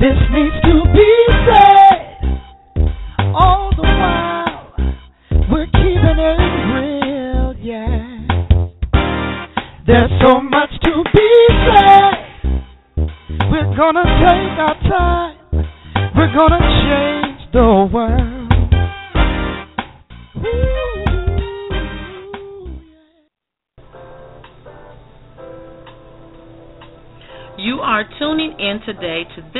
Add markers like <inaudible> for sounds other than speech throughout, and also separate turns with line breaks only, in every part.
This needs to be said. All the while, we're keeping it real, yeah. There's so much to be said. We're gonna take our time. We're gonna change the world.
You are tuning in today to This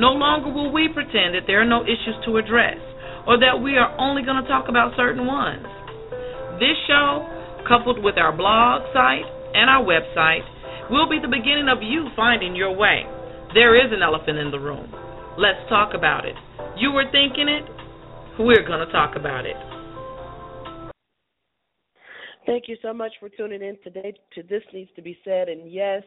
No longer will we pretend that there are no issues to address or that we are only going to talk about certain ones. This show, coupled with our blog site and our website, will be the beginning of you finding your way. There is an elephant in the room. Let's talk about it. You were thinking it, we're going to talk about it.
Thank you so much for tuning in today to This Needs to Be Said. And yes,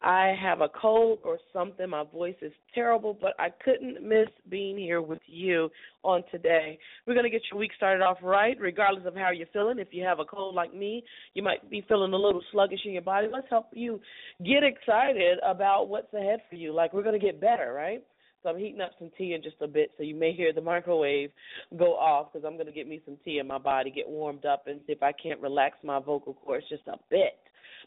I have a cold or something. My voice is terrible, but I couldn't miss being here with you on today. We're going to get your week started off right, regardless of how you're feeling. If you have a cold like me, you might be feeling a little sluggish in your body. Let's help you get excited about what's ahead for you. Like, we're going to get better, right? So I'm heating up some tea in just a bit, so you may hear the microwave go off because I'm going to get me some tea in my body, get warmed up, and see if I can't relax my vocal cords just a bit.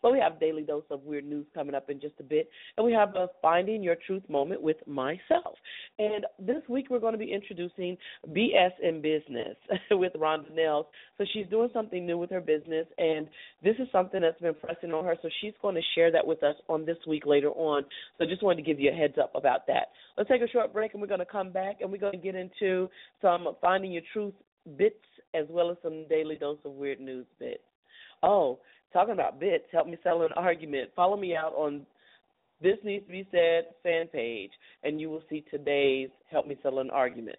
But we have daily dose of weird news coming up in just a bit, and we have a finding your truth moment with myself. And this week we're going to be introducing BS in business <laughs> with Rhonda Nels. So she's doing something new with her business, and this is something that's been pressing on her. So she's going to share that with us on this week later on. So just wanted to give you a heads up about that. Let's take a short break, and we're going to come back, and we're going to get into some finding your truth bits as well as some daily dose of weird news bits. Oh, talking about bits, help me sell an argument. Follow me out on This Needs to Be Said fan page, and you will see today's Help Me Sell an Argument.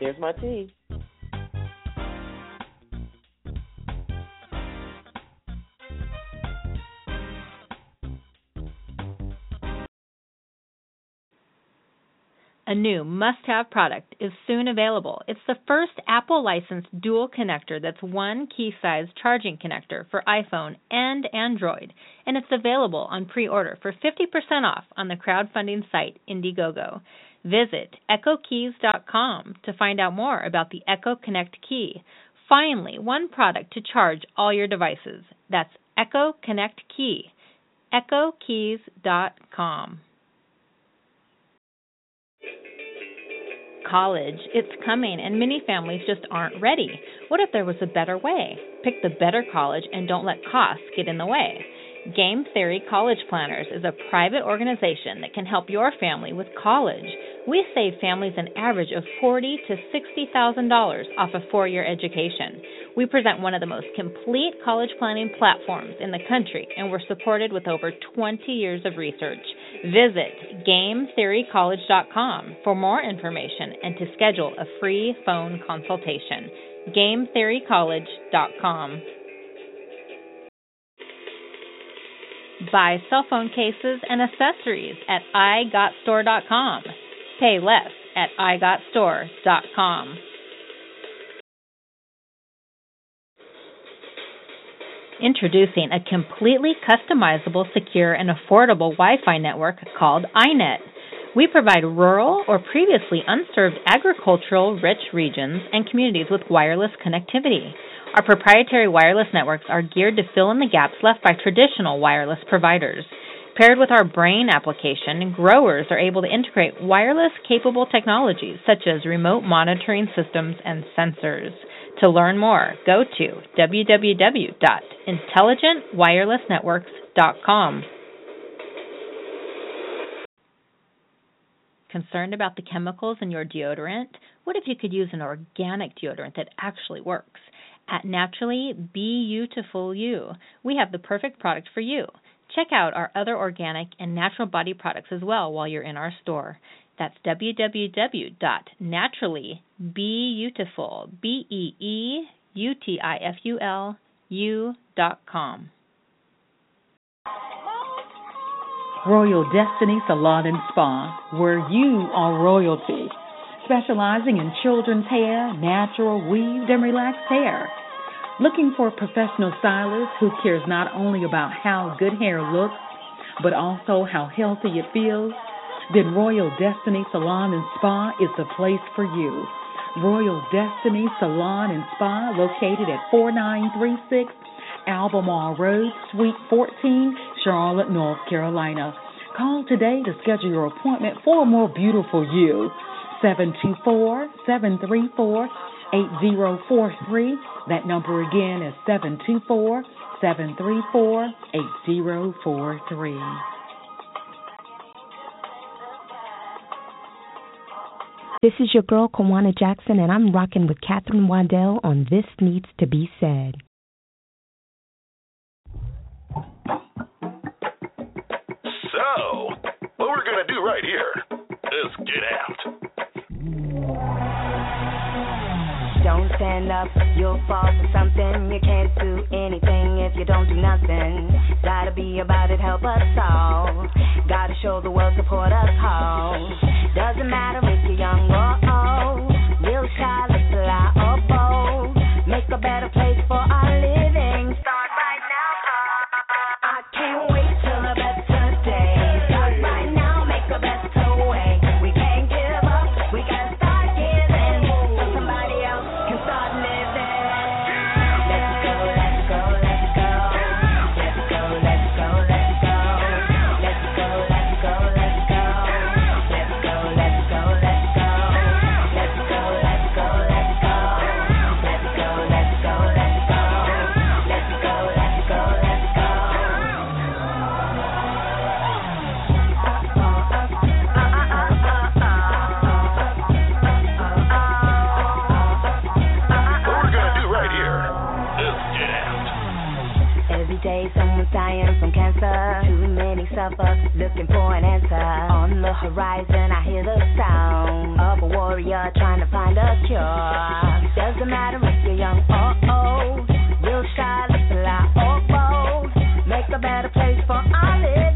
Here's my team.
A new must have product is soon available. It's the first Apple licensed dual connector that's one key size charging connector for iPhone and Android, and it's available on pre order for 50% off on the crowdfunding site Indiegogo. Visit EchoKeys.com to find out more about the Echo Connect key. Finally, one product to charge all your devices. That's Echo Connect Key. EchoKeys.com. College, it's coming, and many families just aren't ready. What if there was a better way? Pick the better college and don't let costs get in the way. Game Theory College Planners is a private organization that can help your family with college. We save families an average of forty to sixty thousand dollars off a four-year education. We present one of the most complete college planning platforms in the country, and we're supported with over 20 years of research. Visit GameTheoryCollege.com for more information and to schedule a free phone consultation. GameTheoryCollege.com. Buy cell phone cases and accessories at iGotStore.com. Pay less at iGotStore.com. Introducing a completely customizable, secure, and affordable Wi Fi network called iNet. We provide rural or previously unserved agricultural rich regions and communities with wireless connectivity. Our proprietary wireless networks are geared to fill in the gaps left by traditional wireless providers. Paired with our brain application, growers are able to integrate wireless capable technologies such as remote monitoring systems and sensors. To learn more, go to www.intelligentwirelessnetworks.com. Concerned about the chemicals in your deodorant? What if you could use an organic deodorant that actually works? At Naturally Beautiful You, we have the perfect product for you. Check out our other organic and natural body products as well while you're in our store. That's www.naturallybeautiful, B-E-E-U-T-I-F-U-L, U.com.
Royal Destiny Salon and Spa, where you are royalty, specializing in children's hair, natural, weaved, and relaxed hair. Looking for a professional stylist who cares not only about how good hair looks, but also how healthy it feels? Then Royal Destiny Salon and Spa is the place for you. Royal Destiny Salon and Spa, located at 4936 Albemarle Road, Suite 14, Charlotte, North Carolina. Call today to schedule your appointment for a more beautiful you. 724 734 8043. That number again is 724 734 8043.
This is your girl, Kawana Jackson, and I'm rocking with Katherine Waddell on This Needs to Be Said.
So, what we're going to do right here is get out.
Don't stand up, you'll fall for something. You can't do anything if you don't do nothing. Gotta be about it, help us all. Gotta show the world, support us all. Doesn't matter if you're young or old. Real shy, lie or bold. Make a better place for our living. Dying from cancer. Too many suffer, looking for an answer. On the horizon, I hear the sound of a warrior trying to find a cure. Doesn't matter if you're young or old, real shy, lie or bold. Make a better place for our living.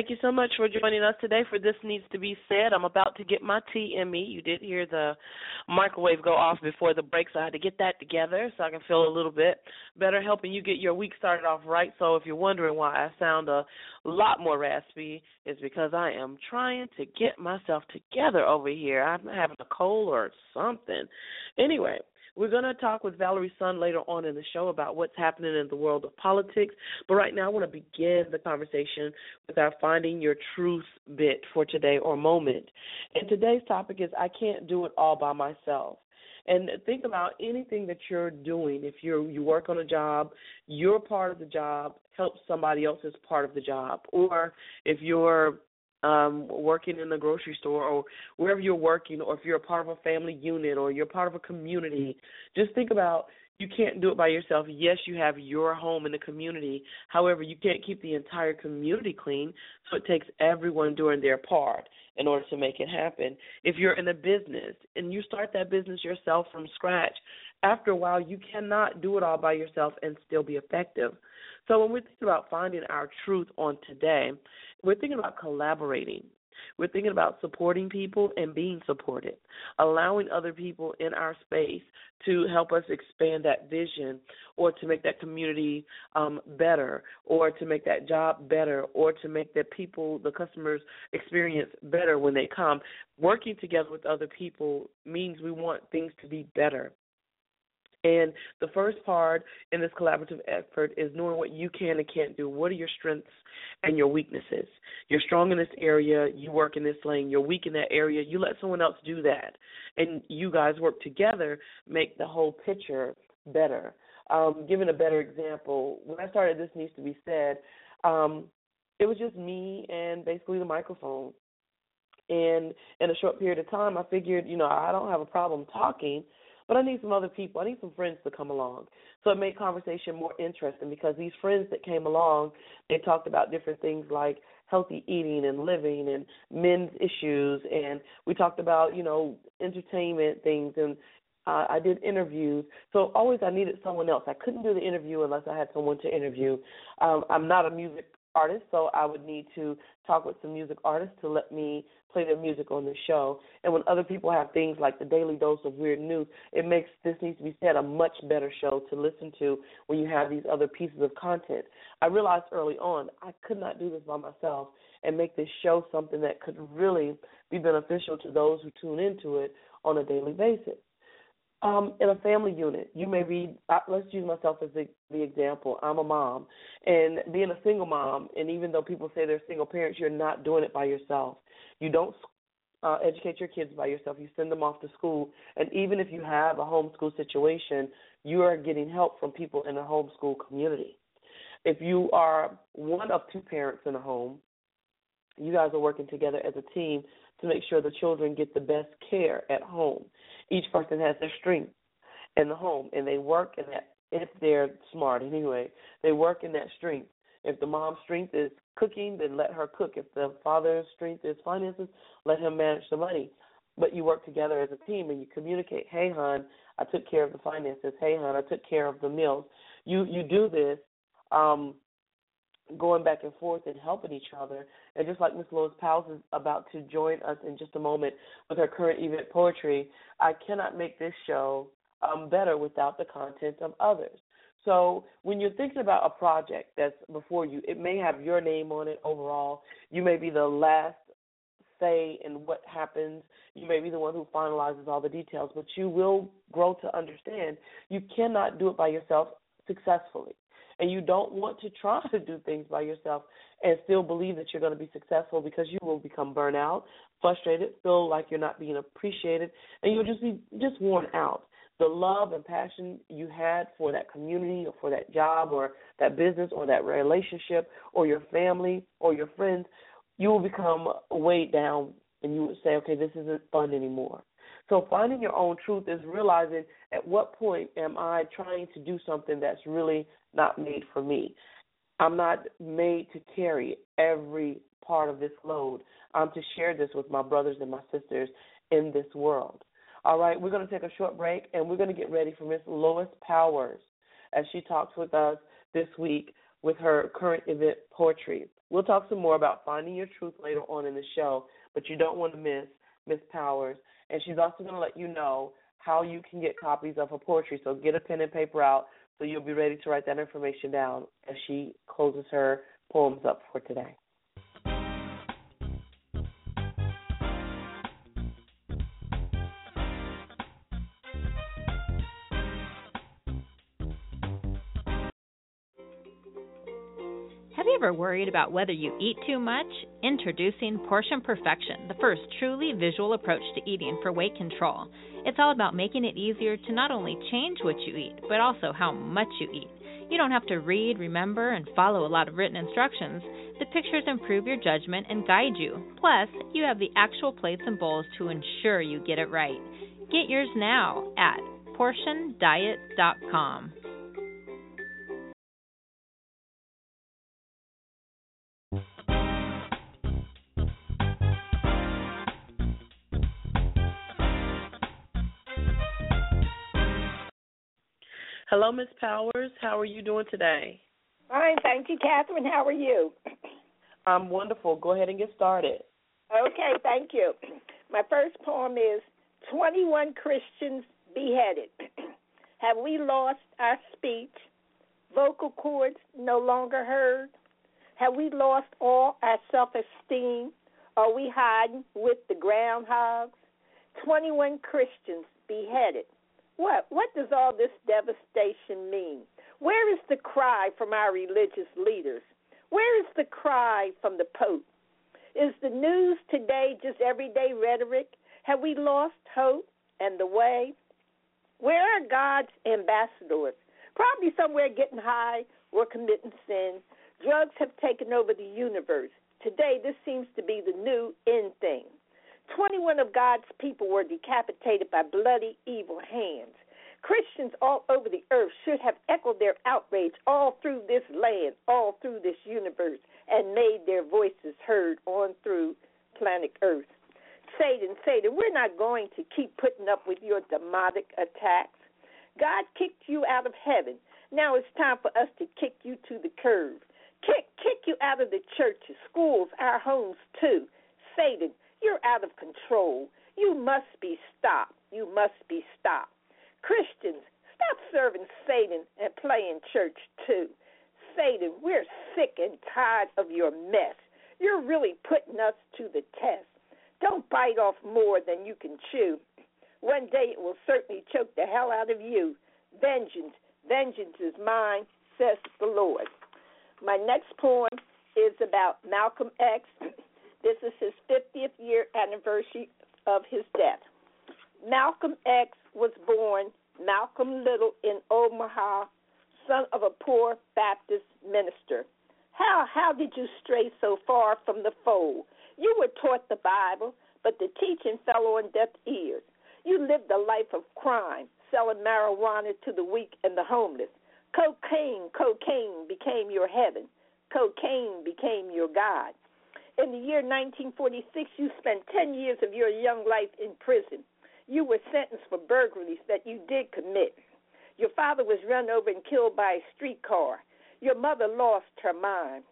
Thank you so much for joining us today for This Needs to Be Said. I'm about to get my tea in me. You did hear the microwave go off before the break, so I had to get that together so I can feel a little bit better, helping you get your week started off right. So if you're wondering why I sound a lot more raspy, it's because I am trying to get myself together over here. I'm having a cold or something. Anyway, we're going to talk with Valerie Sun later on in the show about what's happening in the world of politics. But right now, I want to begin the conversation with our Finding Your Truth bit for today or moment. And today's topic is I can't do it all by myself. And think about anything that you're doing. If you you work on a job, you're part of the job help somebody else's part of the job. Or if you're um, working in the grocery store or wherever you're working, or if you're a part of a family unit or you're part of a community, just think about you can't do it by yourself. Yes, you have your home in the community. However, you can't keep the entire community clean, so it takes everyone doing their part in order to make it happen. If you're in a business and you start that business yourself from scratch, after a while you cannot do it all by yourself and still be effective. So when we're thinking about finding our truth on today, we're thinking about collaborating. We're thinking about supporting people and being supported, allowing other people in our space to help us expand that vision or to make that community um, better or to make that job better or to make the people, the customers experience better when they come. Working together with other people means we want things to be better. And the first part in this collaborative effort is knowing what you can and can't do. What are your strengths and your weaknesses? You're strong in this area, you work in this lane. You're weak in that area, you let someone else do that. And you guys work together, make the whole picture better. Um, giving a better example, when I started This Needs to Be Said, um, it was just me and basically the microphone. And in a short period of time, I figured, you know, I don't have a problem talking but I need some other people. I need some friends to come along. So it made conversation more interesting because these friends that came along, they talked about different things like healthy eating and living and men's issues and we talked about, you know, entertainment things and uh, I did interviews. So always I needed someone else. I couldn't do the interview unless I had someone to interview. Um, I'm not a music artist, so I would need to talk with some music artists to let me play their music on the show. And when other people have things like the daily dose of weird news, it makes this needs to be said a much better show to listen to when you have these other pieces of content. I realized early on I could not do this by myself and make this show something that could really be beneficial to those who tune into it on a daily basis. Um, in a family unit, you may be. Let's use myself as the, the example. I'm a mom, and being a single mom, and even though people say they're single parents, you're not doing it by yourself. You don't uh, educate your kids by yourself. You send them off to school, and even if you have a homeschool situation, you are getting help from people in a homeschool community. If you are one of two parents in a home, you guys are working together as a team to make sure the children get the best care at home. Each person has their strength in the home, and they work in that. If they're smart, anyway, they work in that strength. If the mom's strength is cooking, then let her cook. If the father's strength is finances, let him manage the money. But you work together as a team and you communicate. Hey, hon, I took care of the finances. Hey, hon, I took care of the meals. You you do this um, going back and forth and helping each other. And just like Miss Lois Powers is about to join us in just a moment with her current event poetry, I cannot make this show um, better without the content of others. So when you're thinking about a project that's before you, it may have your name on it overall. You may be the last say in what happens. You may be the one who finalizes all the details, but you will grow to understand you cannot do it by yourself successfully and you don't want to try to do things by yourself and still believe that you're going to be successful because you will become burnout, frustrated, feel like you're not being appreciated, and you'll just be just worn out. The love and passion you had for that community or for that job or that business or that relationship or your family or your friends, you will become weighed down and you would say, okay, this isn't fun anymore. So finding your own truth is realizing at what point am I trying to do something that's really not made for me. I'm not made to carry every part of this load. I'm to share this with my brothers and my sisters in this world. All right, we're going to take a short break and we're going to get ready for Miss Lois Powers as she talks with us this week with her current event poetry. We'll talk some more about finding your truth later on in the show, but you don't want to miss Miss Powers. And she's also going to let you know how you can get copies of her poetry. So get a pen and paper out so you'll be ready to write that information down as she closes her poems up for today.
Worried about whether you eat too much? Introducing Portion Perfection, the first truly visual approach to eating for weight control. It's all about making it easier to not only change what you eat, but also how much you eat. You don't have to read, remember, and follow a lot of written instructions. The pictures improve your judgment and guide you. Plus, you have the actual plates and bowls to ensure you get it right. Get yours now at portiondiet.com.
Hello, Miss Powers. How are you doing today?
Fine, thank you, Katherine. How are you?
I'm wonderful. Go ahead and get started.
Okay, thank you. My first poem is 21 Christians Beheaded. Have we lost our speech? Vocal cords no longer heard? Have we lost all our self esteem? Are we hiding with the groundhogs? 21 Christians beheaded. What what does all this devastation mean? Where is the cry from our religious leaders? Where is the cry from the Pope? Is the news today just everyday rhetoric? Have we lost hope and the way? Where are God's ambassadors? Probably somewhere getting high or committing sin. Drugs have taken over the universe. Today, this seems to be the new end thing. 21 of God's people were decapitated by bloody, evil hands. Christians all over the earth should have echoed their outrage all through this land, all through this universe, and made their voices heard on through planet Earth. Satan, Satan, we're not going to keep putting up with your demonic attacks. God kicked you out of heaven. Now it's time for us to kick you to the curb. Kick, kick you out of the churches, schools, our homes too. Satan, you're out of control. You must be stopped. You must be stopped. Christians, stop serving Satan and playing church too. Satan, we're sick and tired of your mess. You're really putting us to the test. Don't bite off more than you can chew. One day it will certainly choke the hell out of you. Vengeance, vengeance is mine, says the Lord. My next poem is about Malcolm X. This is his 50th year anniversary of his death. Malcolm X was born Malcolm Little in Omaha, son of a poor Baptist minister. How how did you stray so far from the fold? You were taught the Bible, but the teaching fell on deaf ears. You lived a life of crime, selling marijuana to the weak and the homeless. Cocaine, cocaine became your heaven. Cocaine became your God. In the year 1946, you spent 10 years of your young life in prison. You were sentenced for burglaries that you did commit. Your father was run over and killed by a streetcar. Your mother lost her mind.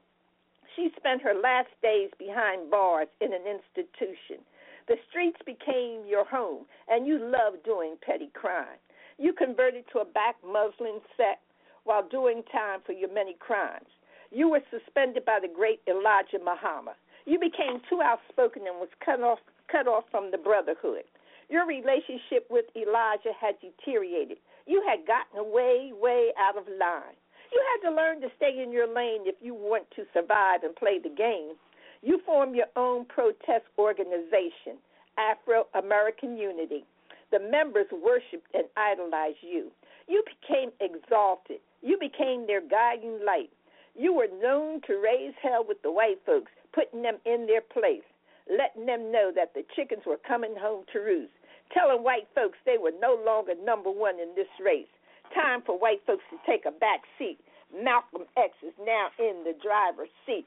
She spent her last days behind bars in an institution. The streets became your home, and you loved doing petty crime. You converted to a back Muslim sect while doing time for your many crimes. You were suspended by the great Elijah Muhammad. You became too outspoken and was cut off cut off from the brotherhood. Your relationship with Elijah had deteriorated. You had gotten way, way out of line. You had to learn to stay in your lane if you want to survive and play the game. You formed your own protest organization, Afro American Unity. The members worshiped and idolized you. You became exalted. You became their guiding light. You were known to raise hell with the white folks, putting them in their place, letting them know that the chickens were coming home to roost telling white folks they were no longer number one in this race. Time for white folks to take a back seat. Malcolm X is now in the driver's seat.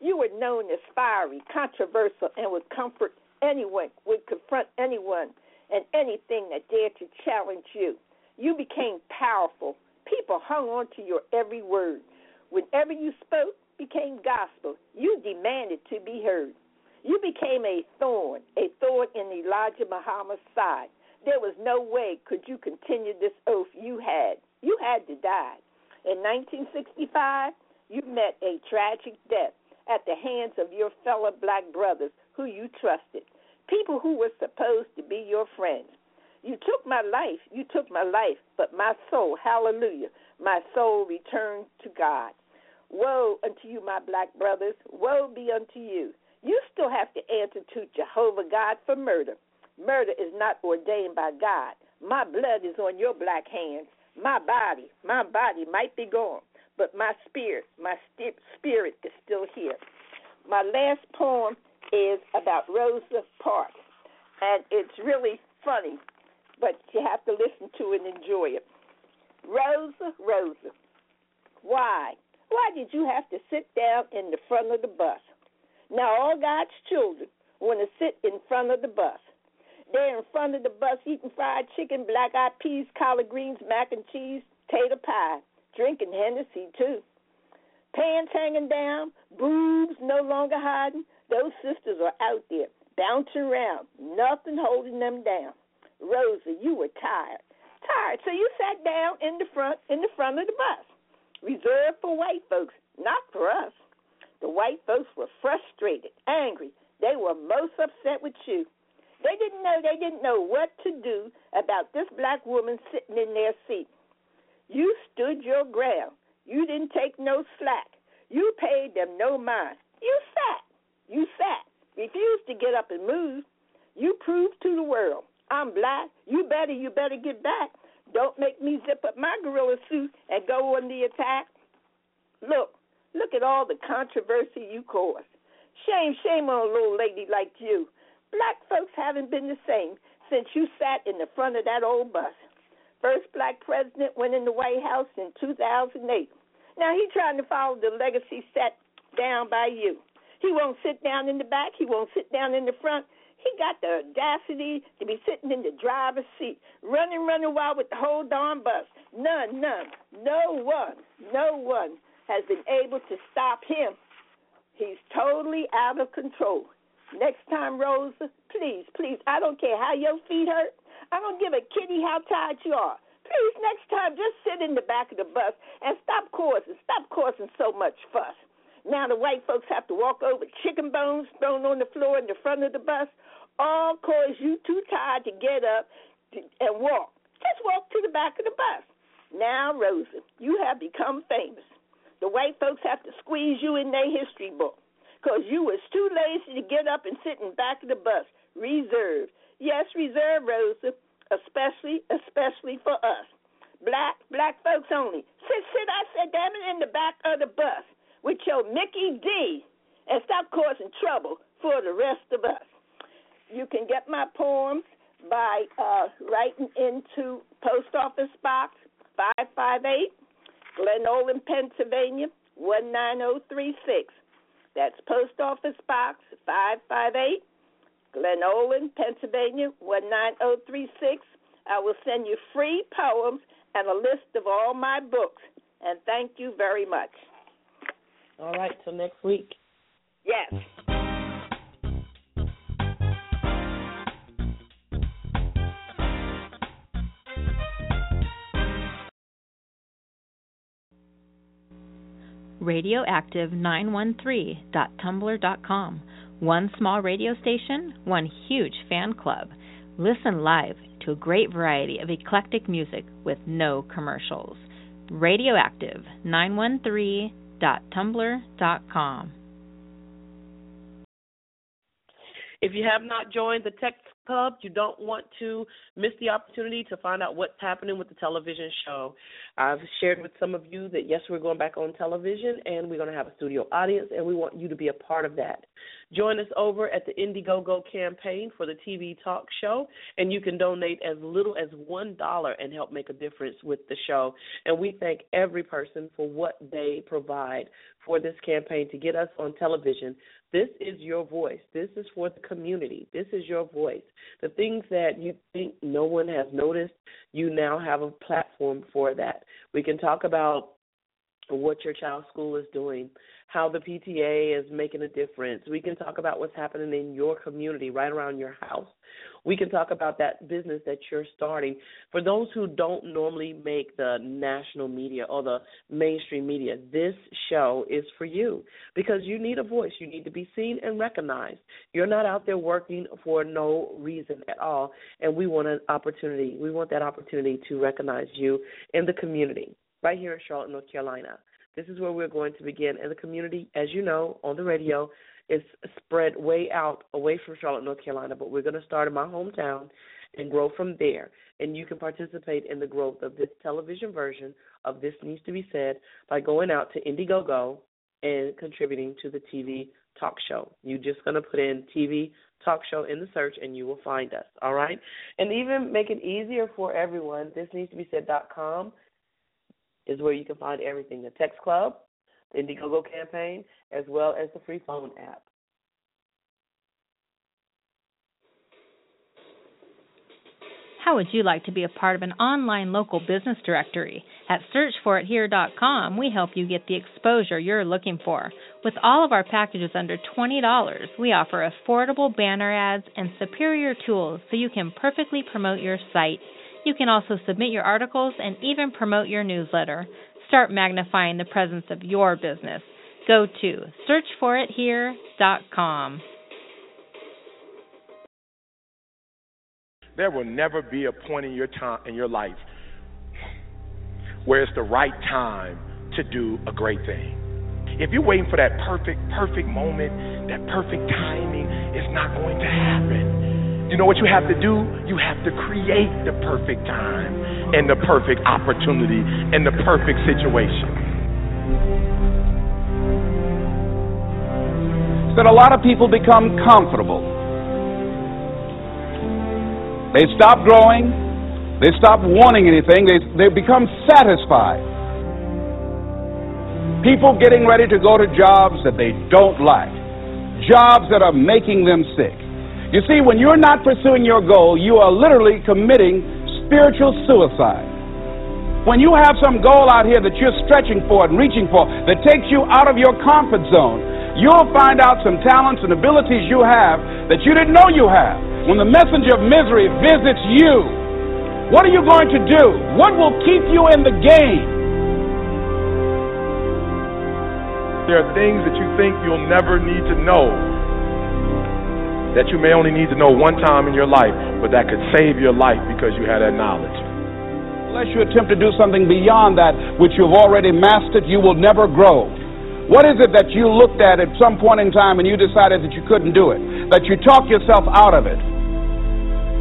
You were known as fiery, controversial, and would comfort anyone, would confront anyone and anything that dared to challenge you. You became powerful. People hung on to your every word. Whenever you spoke, became gospel. You demanded to be heard. You became a thorn, a thorn in Elijah Muhammad's side. There was no way could you continue this oath you had. You had to die. In 1965, you met a tragic death at the hands of your fellow black brothers who you trusted, people who were supposed to be your friends. You took my life, you took my life, but my soul, hallelujah, my soul returned to God. Woe unto you, my black brothers, woe be unto you. You still have to answer to Jehovah God for murder. Murder is not ordained by God. My blood is on your black hands. My body, my body might be gone, but my spirit, my st- spirit is still here. My last poem is about Rosa Parks, and it's really funny, but you have to listen to it and enjoy it. Rosa, Rosa, why? Why did you have to sit down in the front of the bus? Now, all God's children want to sit in front of the bus. They're in front of the bus eating fried chicken, black eyed peas, collard greens, mac and cheese, tater pie, drinking Hennessy, too. Pants hanging down, boobs no longer hiding. Those sisters are out there, bouncing around, nothing holding them down. Rosa, you were tired. Tired, so you sat down in the front in the front of the bus. Reserved for white folks, not for us. The white folks were frustrated, angry. They were most upset with you. They didn't know they didn't know what to do about this black woman sitting in their seat. You stood your ground. You didn't take no slack. You paid them no mind. You sat. You sat. Refused to get up and move. You proved to the world, I'm black. You better, you better get back. Don't make me zip up my gorilla suit and go on the attack. Look, look at all the controversy you caused. Shame, shame on a little lady like you. Black folks haven't been the same since you sat in the front of that old bus. First black president went in the White House in 2008. Now he's trying to follow the legacy set down by you. He won't sit down in the back. He won't sit down in the front. He got the audacity to be sitting in the driver's seat, running, running wild with the whole darn bus. None, none, no one, no one has been able to stop him. He's totally out of control. Next time, Rosa, please, please, I don't care how your feet hurt. I don't give a kitty how tired you are. Please, next time, just sit in the back of the bus and stop causing, stop causing so much fuss. Now the white folks have to walk over chicken bones thrown on the floor in the front of the bus, all cause you too tired to get up and walk. Just walk to the back of the bus. Now, Rosa, you have become famous. The white folks have to squeeze you in their history book because you was too lazy to get up and sit in back of the bus. Reserved. Yes, reserved, Rosa, especially, especially for us. Black, black folks only. Sit, sit, I said, damn it, in the back of the bus with your Mickey D and stop causing trouble for the rest of us. You can get my poems by uh, writing into Post Office Box 558, Glenolden, Pennsylvania 19036. That's Post Office Box 558, Glenolden, Pennsylvania 19036. I will send you free poems and a list of all my books. And thank you very much.
All right, till next week.
Yes. <laughs>
radioactive913.tumblr.com. One small radio station, one huge fan club. Listen live to a great variety of eclectic music with no commercials. Radioactive913.tumblr.com.
If you have not joined the Tech You don't want to miss the opportunity to find out what's happening with the television show. I've shared with some of you that yes, we're going back on television and we're going to have a studio audience, and we want you to be a part of that. Join us over at the Indiegogo campaign for the TV talk show, and you can donate as little as $1 and help make a difference with the show. And we thank every person for what they provide for this campaign to get us on television this is your voice. This is for the community. This is your voice. The things that you think no one has noticed, you now have a platform for that. We can talk about what your child's school is doing, how the PTA is making a difference. We can talk about what's happening in your community right around your house. We can talk about that business that you're starting. For those who don't normally make the national media or the mainstream media, this show is for you because you need a voice. You need to be seen and recognized. You're not out there working for no reason at all, and we want an opportunity. We want that opportunity to recognize you in the community right here in Charlotte, North Carolina. This is where we're going to begin. And the community, as you know, on the radio, is spread way out away from Charlotte, North Carolina, but we're going to start in my hometown and grow from there. And you can participate in the growth of this television version of This Needs to Be Said by going out to Indiegogo and contributing to the TV talk show. You're just going to put in TV talk show in the search and you will find us, all right? And even make it easier for everyone, this needs to be said.com is where you can find everything the Text Club, the Indiegogo campaign, as well as the free phone app.
How would you like to be a part of an online local business directory? At searchforithere.com, we help you get the exposure you're looking for. With all of our packages under $20, we offer affordable banner ads and superior tools so you can perfectly promote your site you can also submit your articles and even promote your newsletter. Start magnifying the presence of your business. Go to searchforithere.com.
There will never be a point in your time in your life where it's the right time to do a great thing. If you're waiting for that perfect, perfect moment, that perfect timing, it's not going to happen. You know what you have to do? You have to create the perfect time and the perfect opportunity and the perfect situation.
That a lot of people become comfortable. They stop growing. They stop wanting anything. They, they become satisfied. People getting ready to go to jobs that they don't like, jobs that are making them sick. You see, when you're not pursuing your goal, you are literally committing spiritual suicide. When you have some goal out here that you're stretching for and reaching for that takes you out of your comfort zone, you'll find out some talents and abilities you have that you didn't know you have. When the messenger of misery visits you, what are you going to do? What will keep you in the game?
There are things that you think you'll never need to know that you may only need to know one time in your life, but that could save your life because you had that knowledge.
Unless you attempt to do something beyond that which you've already mastered, you will never grow. What is it that you looked at at some point in time and you decided that you couldn't do it? That you talked yourself out of it?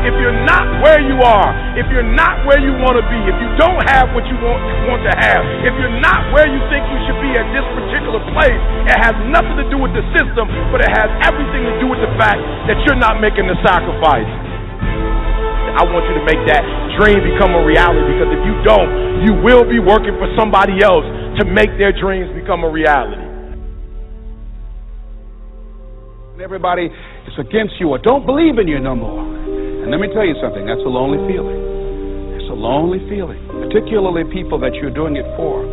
If you're not where you are, if you're not where you want to be, if you don't have what you want, want to have, if you're not where you think you should be at this particular place, it has nothing to do with the system, but it has everything to do with the fact that you're not making the sacrifice. I want you to make that dream become a reality because if you don't, you will be working for somebody else to make their dreams become a reality.
Everybody is against you or don't believe in you no more. And let me tell you something, that's a lonely feeling. It's a lonely feeling, particularly people that you're doing it for.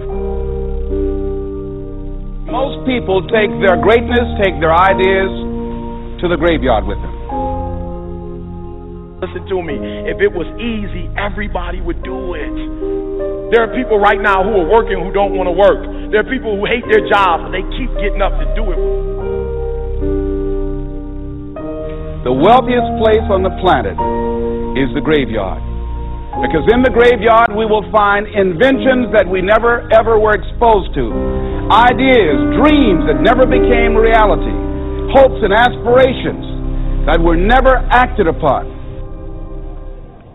Most people take their greatness, take their ideas to the graveyard with them.
Listen to me. If it was easy, everybody would do it. There are people right now who are working who don't want to work. There are people who hate their jobs, but they keep getting up to do it.
The wealthiest place on the planet is the graveyard. Because in the graveyard we will find inventions that we never ever were exposed to, ideas, dreams that never became reality, hopes and aspirations that were never acted upon.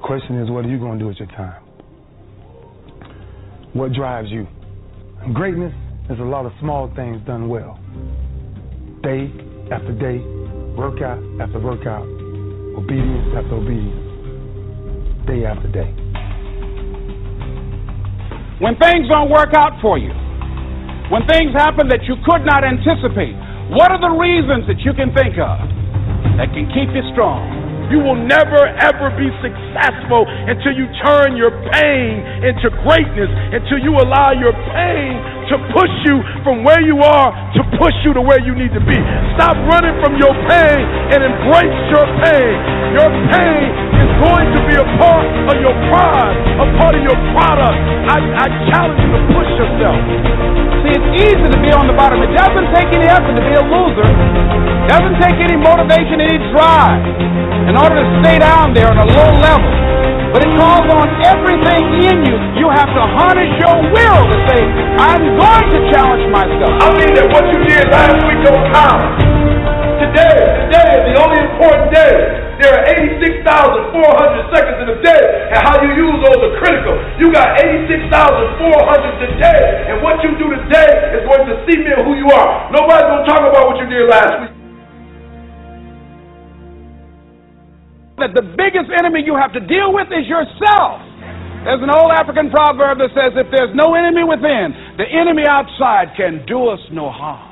Question is, what are you going to do with your time? What drives you? Greatness is a lot of small things done well. Day after day, workout after workout, obedience after obedience, day after day.
When things don't work out for you, when things happen that you could not anticipate, what are the reasons that you can think of that can keep you strong?
You will never ever be successful until you turn your pain into greatness, until you allow your pain to push you from where you are to push you to where you need to be. Stop running from your pain and embrace your pain. Your pain going to be a part of your pride, a part of your product. I, I challenge you to push yourself.
See, it's easy to be on the bottom. It doesn't take any effort to be a loser. It doesn't take any motivation, any drive in order to stay down there on a low level. But it calls on everything in you. You have to harness your will to say, I'm going to challenge myself.
I mean that what you did last week don't count. Today, today is the only important day. There are 86,400 seconds in a day, and how you use those are critical. You got 86,400 today, and what you do today is going to cement who you are. Nobody's going to talk about what you did last week.
that the biggest enemy you have to deal with is yourself. There's an old African proverb that says, if there's no enemy within, the enemy outside can do us no harm.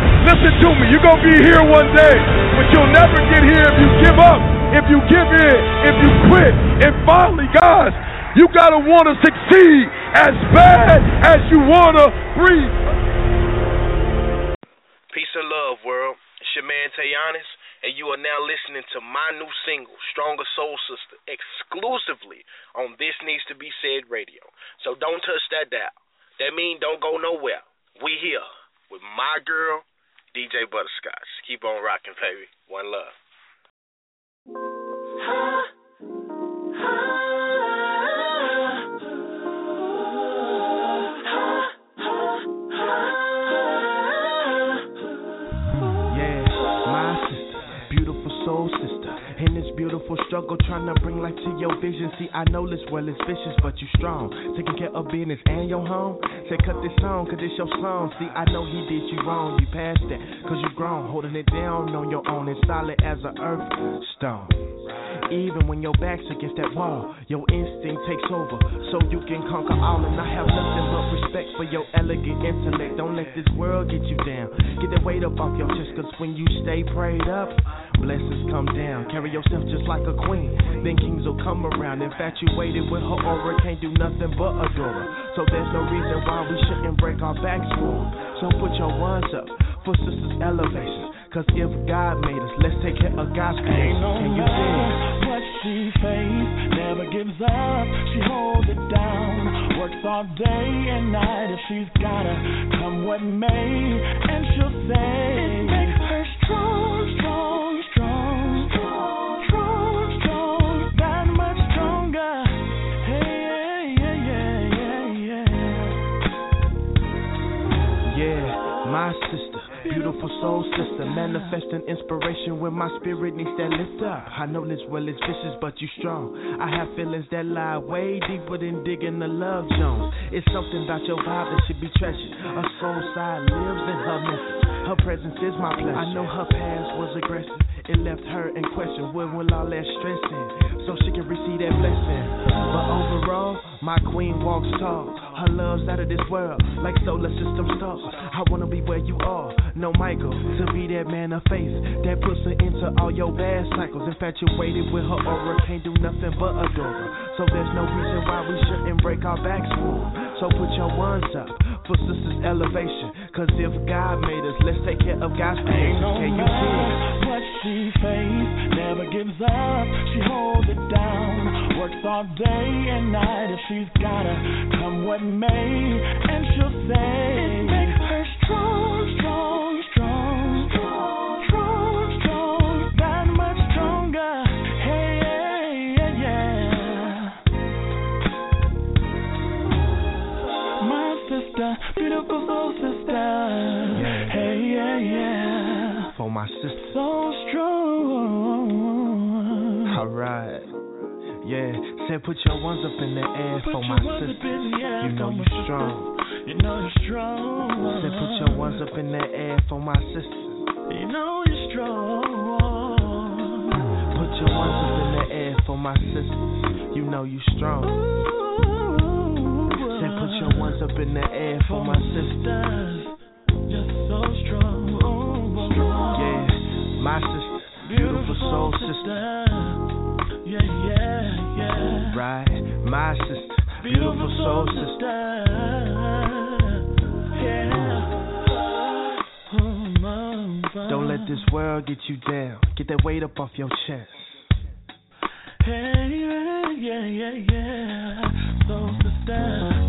Listen to me, you're going to be here one day, but you'll never get here if you give up, if you give in, if you quit. And finally, guys, you got to want to succeed as bad as you want to breathe.
Peace and love, world. It's your man Tayanis, and you are now listening to my new single, Stronger Soul Sister, exclusively on This Needs to Be Said Radio. So don't touch that dial. That means don't go nowhere. We here with my girl, DJ Butterscotch. Keep on rocking, baby. One love.
Beautiful struggle, trying to bring life to your vision. See, I know this well is vicious, but you strong. Taking care of business and your home. Say, cut this song, cause it's your song. See, I know he did you wrong. You passed that, cause you grown. Holding it down on your own and solid as a earth stone. Even when your back's against that wall, your instinct takes over, so you can conquer all. And I have nothing but respect for your elegant intellect. Don't let this world get you down. Get that weight up off your chest, cause when you stay prayed up, blessings come down. Carry yourself just like a queen. Then kings will come around. Infatuated with her aura, can't do nothing but adore her. So there's no reason why we shouldn't break our backs for her. So put your ones up for sisters' elevation. Cause if God made us, let's take care of God's creation. Can you dig?
what she faced, never gives up. She holds it down, works all day and night. If she's gotta come what may, and she'll say it makes her strong, strong, strong,
soul sister, manifesting inspiration when my spirit needs that lift up. I know this well is vicious, but you strong. I have feelings that lie way deeper than digging the love zones. It's something about your vibe that should be treasured. A soul side lives in her message. Her presence is my pleasure. I know her past was aggressive. It left her in question. Where will all that stress in? So she can receive that blessing. But overall, my queen walks tall. Her love's out of this world, like solar system stars. I wanna be where you are, no Michael, to be that man of faith that puts her into all your bad cycles. Infatuated with her aura, can't do nothing but adore her. So there's no reason why we shouldn't break our backs for her. So put your ones up for sisters' elevation. Cause if God made us, let's take care of God's creation.
no
Can you
matter
dig?
what she face, never gives up. She holds it down, works all day and night. If she's gotta come what may, and she'll say it makes her strong, strong, strong, strong,
Alright. Yeah, said put your ones up in the air
Put
for my sister.
up in the air
You know you strong.
You know you're strong.
Said put your ones up in the air for my sister.
You know you're strong.
Put your ones up in the air for my sister. You know you strong. Said put your ones up in the air for my sister.
Just so strong.
Yeah, my sister, beautiful soul sister. Right, my sister, beautiful soul sister. Don't let this world get you down. Get that weight up off your chest.
Hey, yeah, yeah, yeah, yeah. So sister.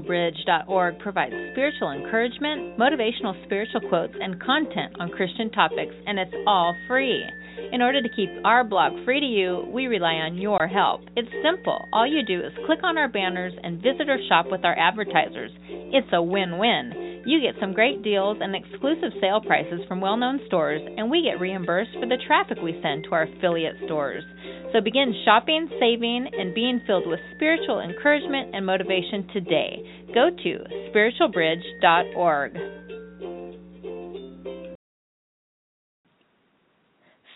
SpiritualBridge.org provides spiritual encouragement, motivational spiritual quotes, and content on Christian topics, and it's all free. In order to keep our blog free to you, we rely on your help. It's simple. All you do is click on our banners and visit or shop with our advertisers. It's a win win. You get some great deals and exclusive sale prices from well known stores, and we get reimbursed for the traffic we send to our affiliate stores. So begin shopping, saving, and being filled with spiritual encouragement and motivation today. Go to spiritualbridge.org.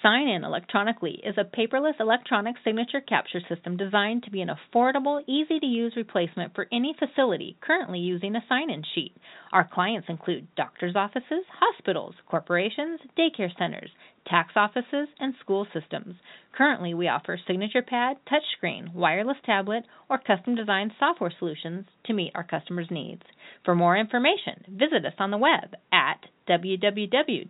Sign In Electronically is a paperless electronic signature capture system designed to be an affordable, easy to use replacement for any facility currently using a sign in sheet. Our clients include doctors' offices, hospitals, corporations, daycare centers, tax offices, and school systems. Currently, we offer signature pad, touchscreen, wireless tablet, or custom designed software solutions to meet our customers' needs. For more information, visit us on the web at www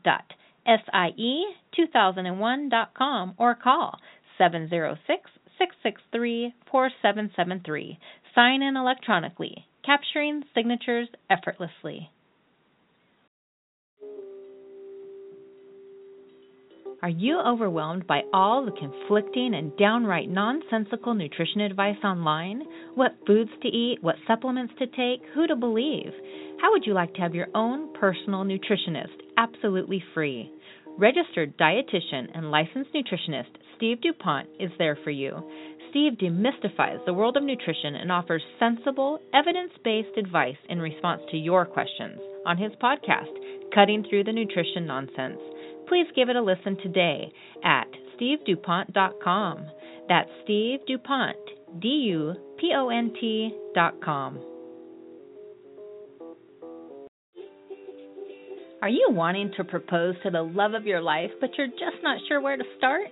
sie2001.com or call 706-663-4773. Sign in electronically, capturing signatures effortlessly. Are you overwhelmed by all the conflicting and downright nonsensical nutrition advice online? What foods to eat, what supplements to take, who to believe? How would you like to have your own personal nutritionist absolutely free? Registered dietitian and licensed nutritionist Steve DuPont is there for you. Steve demystifies the world of nutrition and offers sensible, evidence based advice in response to your questions on his podcast, Cutting Through the Nutrition Nonsense. Please give it a listen today at stevedupont.com. That's Steve D U P O N T Are you wanting to propose to the love of your life, but you're just not sure where to start?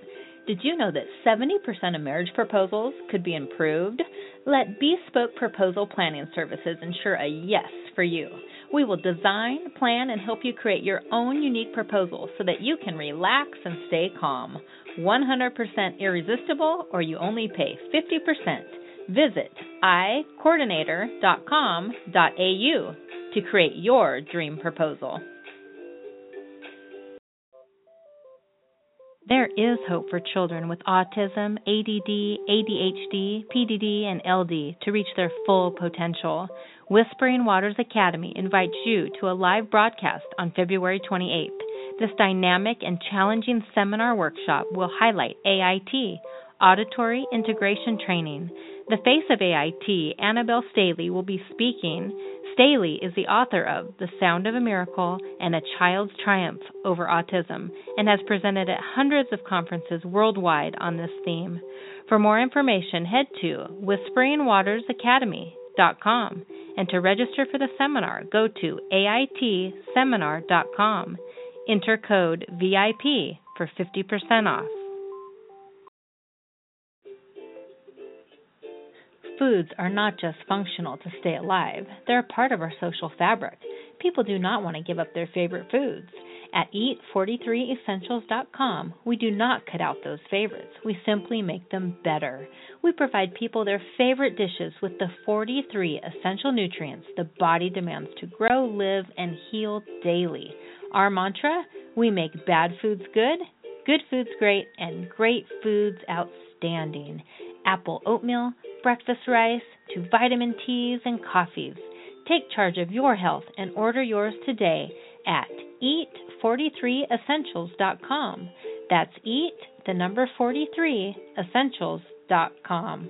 Did you know that 70% of marriage proposals could be improved? Let Bespoke Proposal Planning Services ensure a yes for you. We will design, plan, and help you create your own unique proposal so that you can relax and stay calm. 100% irresistible, or you only pay 50%. Visit icoordinator.com.au to create your dream proposal. There is hope for children with autism, ADD, ADHD, PDD, and LD to reach their full potential. Whispering Waters Academy invites you to a live broadcast on February 28th. This dynamic and challenging seminar workshop will highlight AIT, Auditory Integration Training. The face of AIT, Annabelle Staley, will be speaking. Staley is the author of The Sound of a Miracle and A Child's Triumph Over Autism and has presented at hundreds of conferences worldwide on this theme. For more information, head to whisperingwatersacademy.com and to register for the seminar, go to aitseminar.com. Enter code VIP for 50% off. Foods are not just functional to stay alive, they're a part of our social fabric. People do not want to give up their favorite foods. At Eat43Essentials.com, we do not cut out those favorites. We simply make them better. We provide people their favorite dishes with the 43 essential nutrients the body demands to grow, live, and heal daily. Our mantra we make bad foods good, good foods great, and great foods outstanding. Apple oatmeal, breakfast rice, to vitamin teas and coffees. Take charge of your health and order yours today at eat43essentials.com. That's eat the number 43 essentials.com.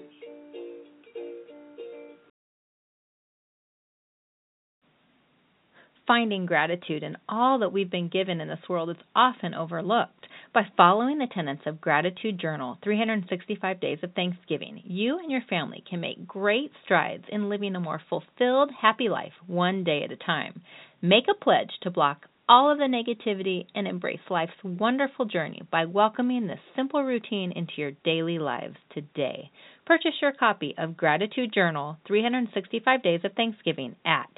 Finding gratitude in all that we've been given in this world is often overlooked. By following the tenets of Gratitude Journal 365 Days of Thanksgiving, you and your family can make great strides in living a more fulfilled, happy life one day at a time. Make a pledge to block all of the negativity and embrace life's wonderful journey by welcoming this simple routine into your daily lives today. Purchase your copy of Gratitude Journal 365 Days of Thanksgiving at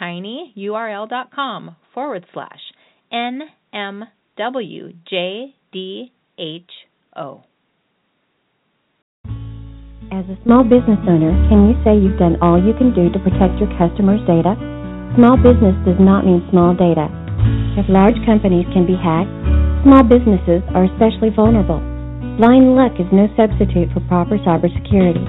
tinyurl.com forward slash NMWJDHO.
As a small business owner, can you say you've done all you can do to protect your customers' data? Small business does not mean small data. If large companies can be hacked, small businesses are especially vulnerable. Blind luck is no substitute for proper cybersecurity.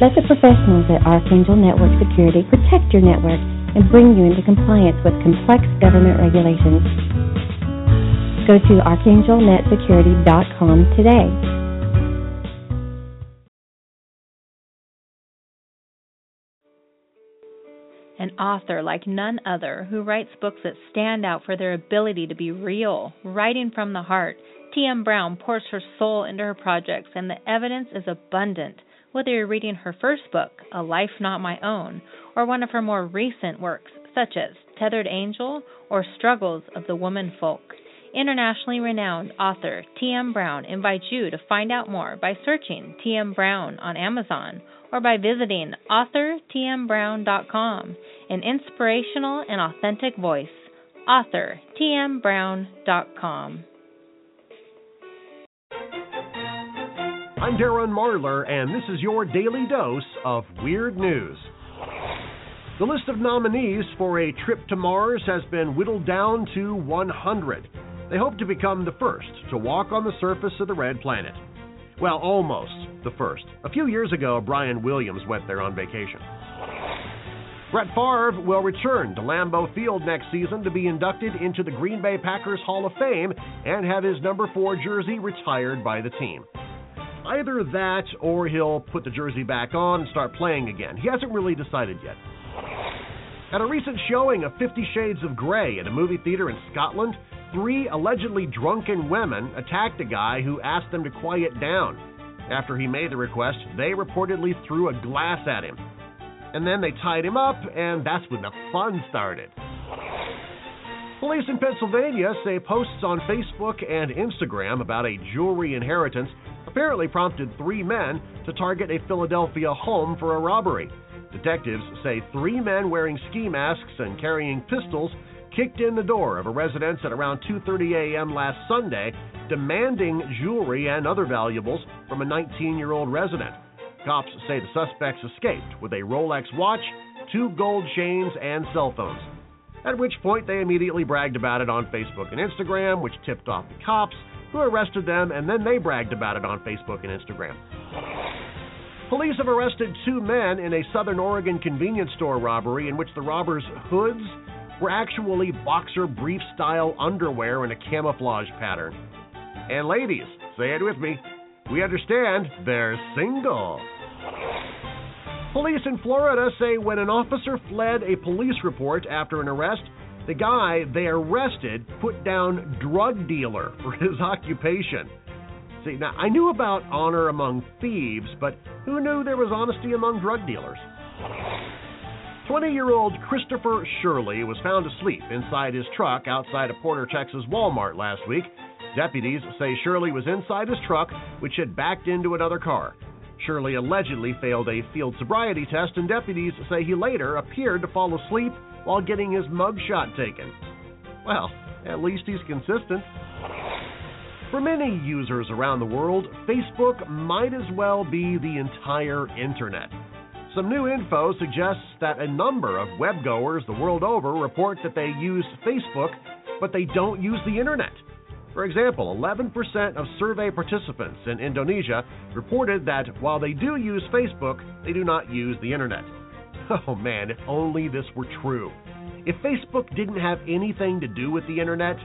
Let the professionals at Archangel Network Security protect your network and bring you into compliance with complex government regulations. Go to archangelnetsecurity.com today.
An author like none other who writes books that stand out for their ability to be real, writing from the heart. T.M. Brown pours her soul into her projects, and the evidence is abundant. Whether you're reading her first book, A Life Not My Own, or one of her more recent works, such as Tethered Angel or Struggles of the Woman Folk. Internationally renowned author T.M. Brown invites you to find out more by searching T.M. Brown on Amazon or by visiting authortmbrown.com. An inspirational and authentic voice. authortmbrown.com.
I'm Darren Marlar, and this is your daily dose of weird news. The list of nominees for a trip to Mars has been whittled down to 100. They hope to become the first to walk on the surface of the red planet. Well, almost the first. A few years ago, Brian Williams went there on vacation. Brett Favre will return to Lambeau Field next season to be inducted into the Green Bay Packers Hall of Fame and have his number 4 jersey retired by the team. Either that or he'll put the jersey back on and start playing again. He hasn't really decided yet. At a recent showing of Fifty Shades of Grey at a movie theater in Scotland, three allegedly drunken women attacked a guy who asked them to quiet down. After he made the request, they reportedly threw a glass at him. And then they tied him up, and that's when the fun started. Police in Pennsylvania say posts on Facebook and Instagram about a jewelry inheritance apparently prompted three men to target a Philadelphia home for a robbery. Detectives say three men wearing ski masks and carrying pistols kicked in the door of a residence at around 2:30 a.m. last Sunday, demanding jewelry and other valuables from a 19-year-old resident. Cops say the suspects escaped with a Rolex watch, two gold chains, and cell phones. At which point they immediately bragged about it on Facebook and Instagram, which tipped off the cops, who arrested them, and then they bragged about it on Facebook and Instagram. Police have arrested two men in a Southern Oregon convenience store robbery in which the robbers' hoods were actually boxer brief style underwear in a camouflage pattern. And ladies, say it with me, we understand they're single. Police in Florida say when an officer fled a police report after an arrest, the guy they arrested put down drug dealer for his <laughs> occupation. See, now I knew about honor among thieves, but who knew there was honesty among drug dealers? 20 year old Christopher Shirley was found asleep inside his truck outside of Porter, Texas Walmart last week. Deputies say Shirley was inside his truck, which had backed into another car. Shirley allegedly failed a field sobriety test, and deputies say he later appeared to fall asleep while getting his mugshot taken. Well, At least he's consistent. For many users around the world, Facebook might as well be the entire internet. Some new info suggests that a number of web goers the world over report that they use Facebook, but they don't use the internet. For example, 11% of survey participants in Indonesia reported that while they do use Facebook, they do not use the internet. <laughs> Oh man, if only this were true. If Facebook didn't have anything to do with the internet,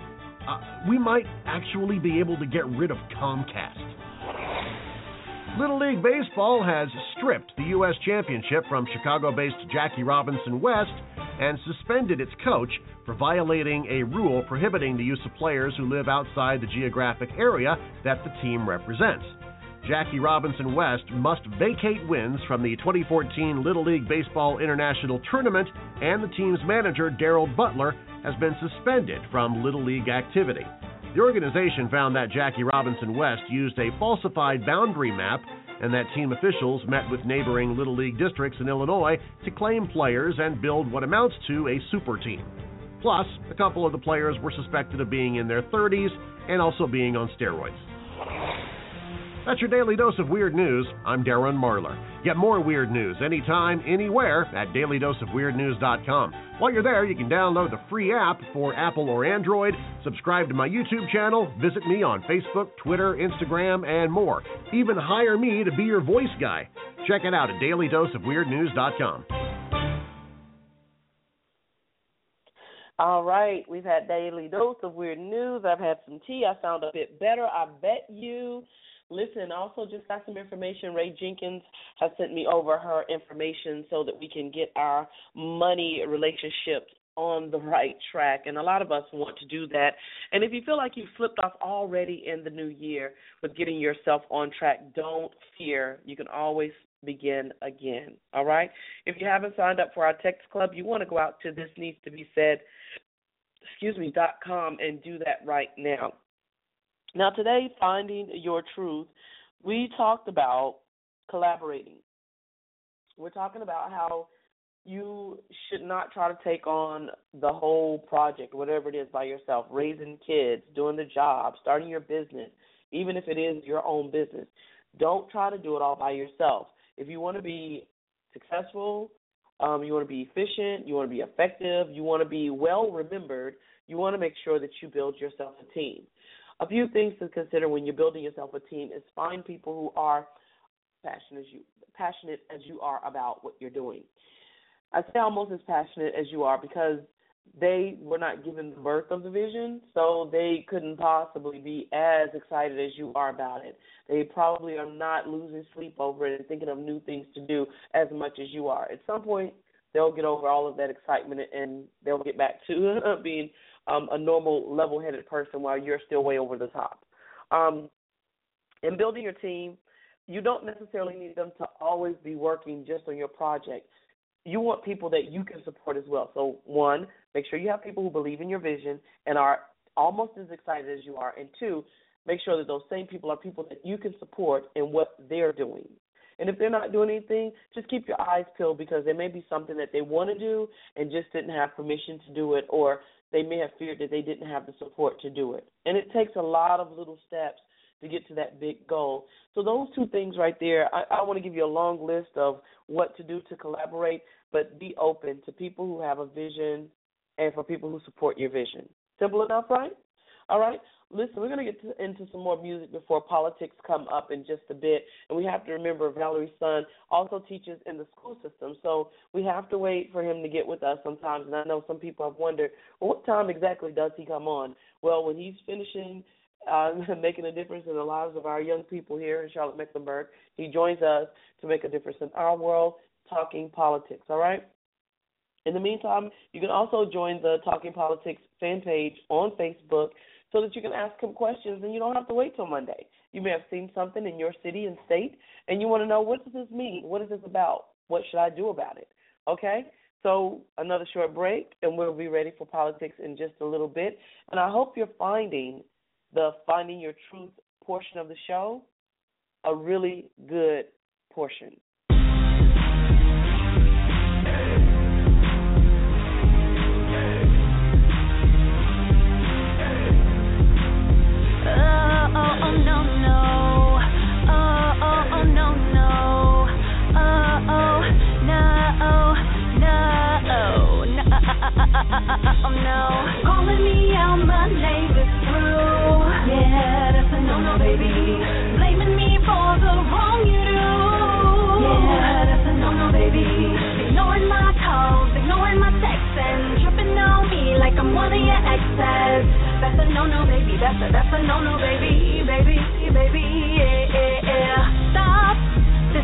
uh, we might actually be able to get rid of Comcast. Little League Baseball has stripped the U.S. championship from Chicago based Jackie Robinson West and suspended its coach for violating a rule prohibiting the use of players who live outside the geographic area that the team represents. Jackie Robinson West must vacate wins from the 2014 Little League Baseball International Tournament, and the team's manager, Darrell Butler, has been suspended from Little League activity. The organization found that Jackie Robinson West used a falsified boundary map and that team officials met with neighboring Little League districts in Illinois to claim players and build what amounts to a super team. Plus, a couple of the players were suspected of being in their 30s and also being on steroids. That's your daily dose of weird news. I'm Darren Marlar. Get more weird news anytime, anywhere at dailydoseofweirdnews.com. While you're there, you can download the free app for Apple or Android, subscribe to my YouTube channel, visit me on Facebook, Twitter, Instagram, and more. Even hire me to be your voice guy. Check it out at dailydoseofweirdnews.com.
All right, we've had daily dose of weird news. I've had some tea. I sound a bit better. I bet you. Listen, also just got some information. Ray Jenkins has sent me over her information so that we can get our money relationships on the right track. And a lot of us want to do that. And if you feel like you've slipped off already in the new year with getting yourself on track, don't fear. You can always begin again. All right? If you haven't signed up for our text club, you want to go out to this needs to be said, excuse me, dot com and do that right now. Now, today, Finding Your Truth, we talked about collaborating. We're talking about how you should not try to take on the whole project, whatever it is, by yourself. Raising kids, doing the job, starting your business, even if it is your own business. Don't try to do it all by yourself. If you want to be successful, um, you want to be efficient, you want to be effective, you want to be well remembered, you want to make sure that you build yourself a team a few things to consider when you're building yourself a team is find people who are passionate as you passionate as you are about what you're doing. I say almost as passionate as you are because they were not given the birth of the vision, so they couldn't possibly be as excited as you are about it. They probably are not losing sleep over it and thinking of new things to do as much as you are. At some point, they'll get over all of that excitement and they'll get back to <laughs> being um, a normal, level-headed person while you're still way over the top. Um, in building your team, you don't necessarily need them to always be working just on your project. You want people that you can support as well. So, one, make sure you have people who believe in your vision and are almost as excited as you are. And two, make sure that those same people are people that you can support in what they're doing. And if they're not doing anything, just keep your eyes peeled because there may be something that they want to do and just didn't have permission to do it, or they may have feared that they didn't have the support to do it. And it takes a lot of little steps to get to that big goal. So those two things right there, I, I want to give you a long list of what to do to collaborate, but be open to people who have a vision and for people who support your vision. Simple enough, right? All right. Listen, we're going to get to, into some more music before politics come up in just a bit. And we have to remember Valerie's son also teaches in the school system. So we have to wait for him to get with us sometimes. And I know some people have wondered, what time exactly does he come on? Well, when he's finishing uh, <laughs> making a difference in the lives of our young people here in Charlotte Mecklenburg, he joins us to make a difference in our world, talking politics. All right? In the meantime, you can also join the Talking Politics fan page on Facebook so that you can ask him questions and you don't have to wait till Monday. You may have seen something in your city and state and you want to know what does this mean? What is this about? What should I do about it? Okay? So, another short break and we'll be ready for politics in just a little bit. And I hope you're finding the Finding Your Truth portion of the show a really good portion.
oh, no. Calling me out, my name is true. Yeah, that's a no no, baby. Blaming me for the wrong you do. Yeah, that's a no no, baby. Ignoring my calls, ignoring my texts, and tripping on me like I'm one of your exes. That's a no no, baby. That's a that's a no no, baby, baby, baby. Yeah, yeah, yeah. Stop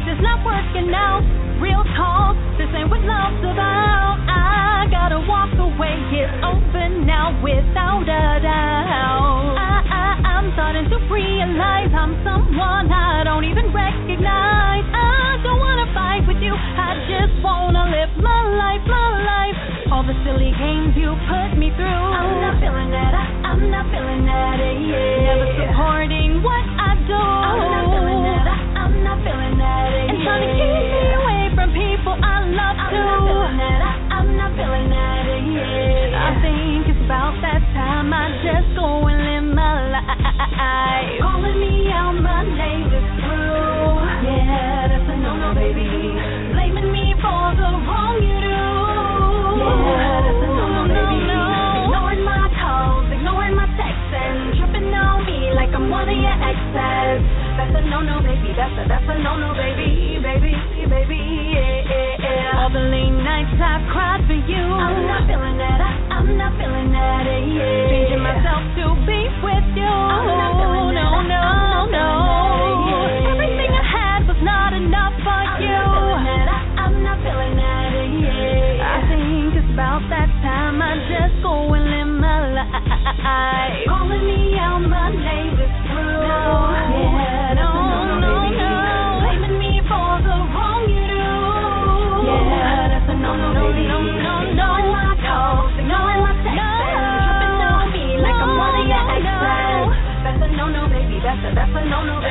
it's not working out. Real talk, this ain't what love's about. I gotta walk away. It's open now without a doubt. I, I, I'm starting to realize I'm someone I don't even recognize. I don't wanna fight with you. I just wanna live my life, my life. All the silly games you put me through. I'm not feeling that. I That's a, that's a no no, baby, baby, baby, yeah, yeah, yeah. All the late nights I've cried. no, no.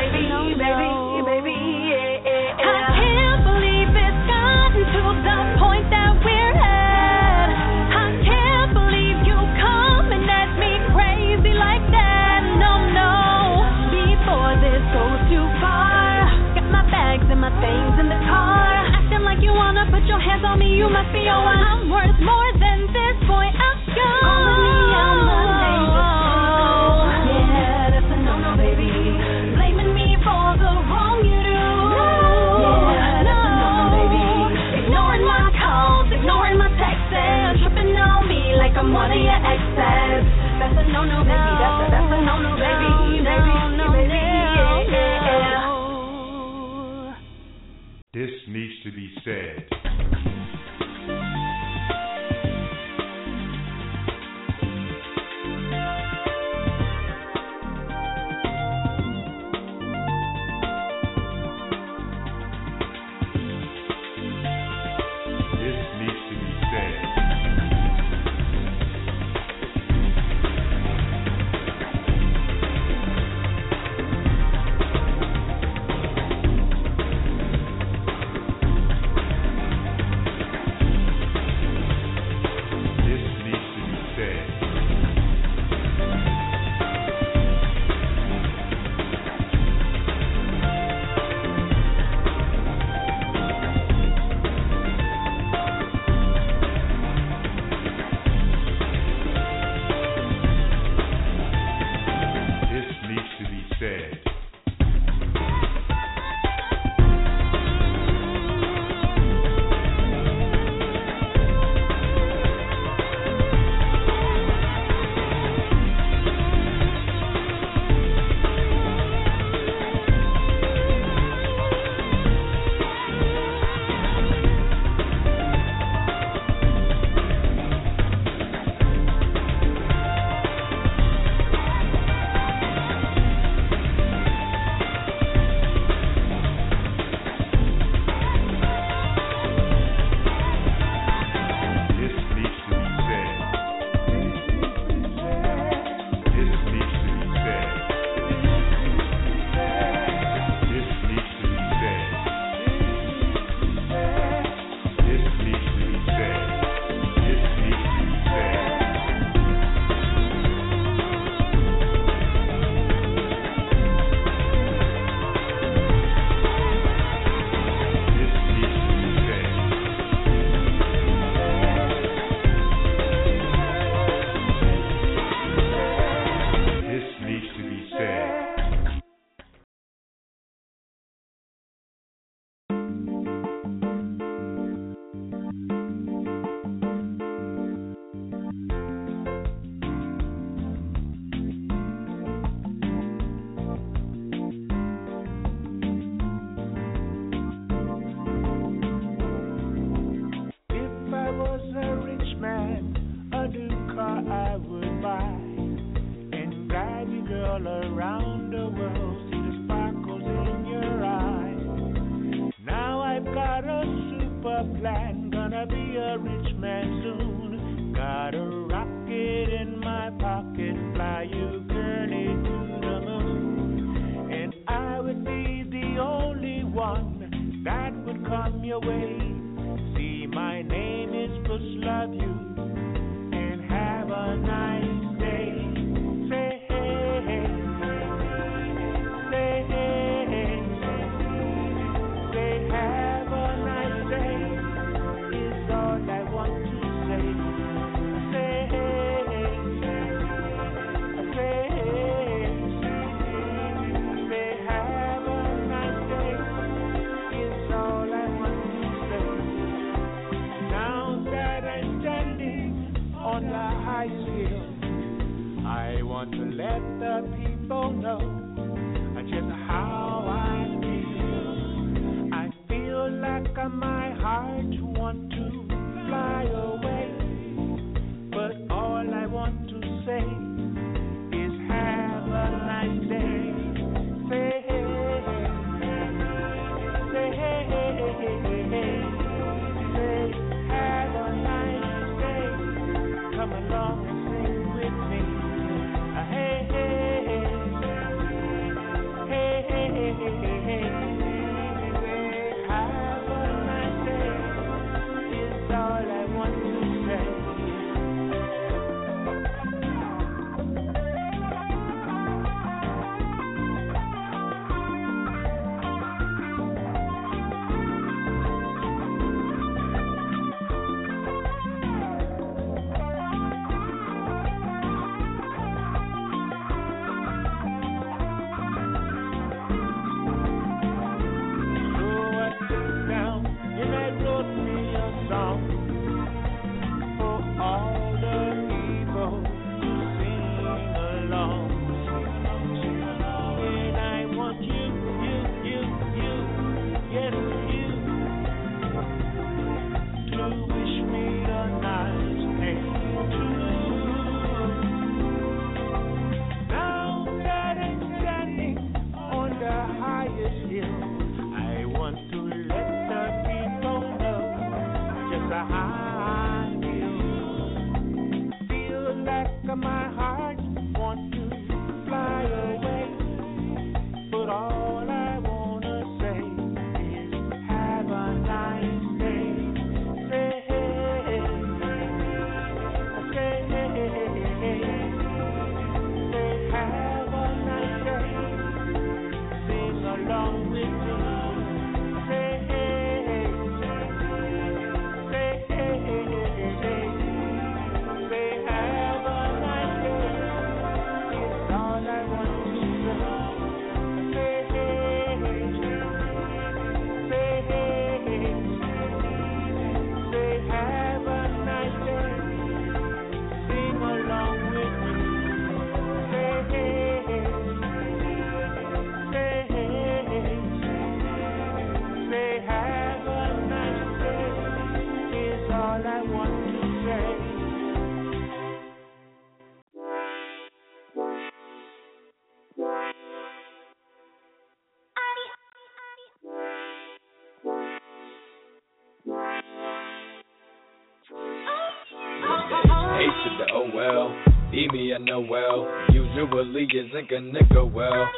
Well, E me I know well, usually isn't gonna go well.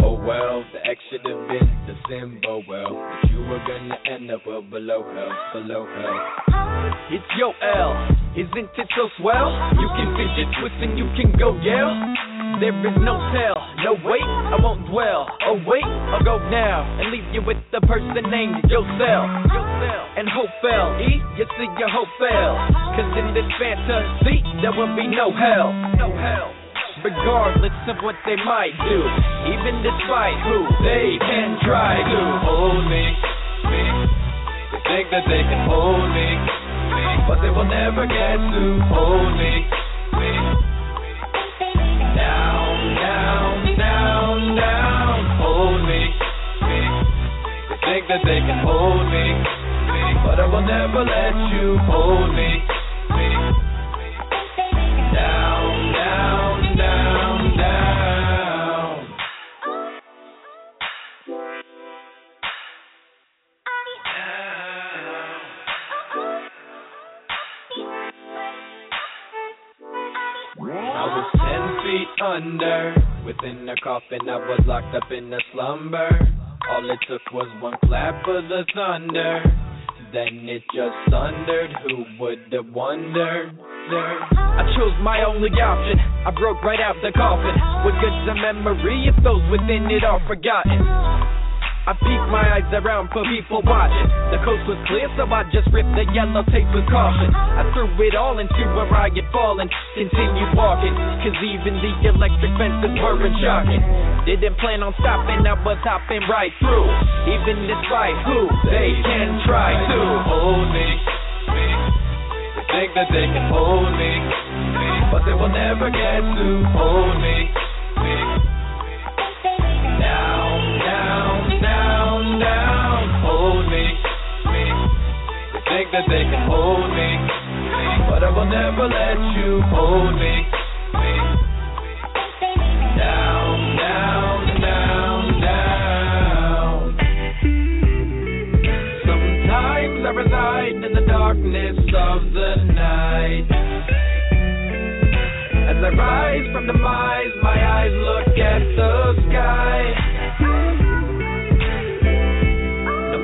Oh well, the X should have been the symbol well, but you were gonna end up well below hell, below hell. It's your L, isn't it so swell? You can fidget twist and you can go yell. There is no tell, no wait, I won't dwell. Oh wait, I'll go now and leave you with the person named yourself. And hope fell, E, you see your hope fell. Cause in this fantasy, there will be no hell. No hell. Regardless of what they might do, even despite who they can try to hold me, me. They think that they can hold me, me. But they will never get to hold me, that they can hold me. But I will never let you hold me, me. Down, down, down, down. I was ten feet
under. Within a coffin, I was locked up in a slumber. All it took was one clap of the thunder. Then it just thundered. Who would have wondered?
I chose my only option. I broke right out the coffin. What good's a memory if those within it are forgotten? I peeked my eyes around for people watching. The coast was clear, so I just ripped the yellow tape with caution. I threw it all into a riot ball and continued walking. Cause even the electric fences weren't shocking. Didn't plan on stopping, I was hopping right through. Even despite who they can try to
hold me. Think that they can hold me, but they will never get to hold me. Down, hold me. They think that they can hold me, but I will never let you hold me. Down, down, down, down. Sometimes I reside in the darkness of the night. As I rise from the mise, my eyes look at the sky.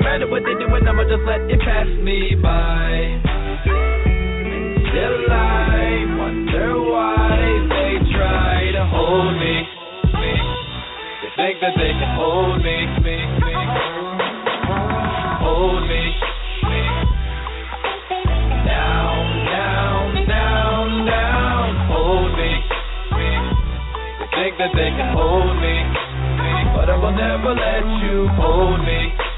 Matter what they do, I'ma just let it pass me by. Still I wonder why they try to hold me. They think that they can hold me. Hold me. Down, down, down, down. Hold me. They think that they can hold me. But I will never let you hold me.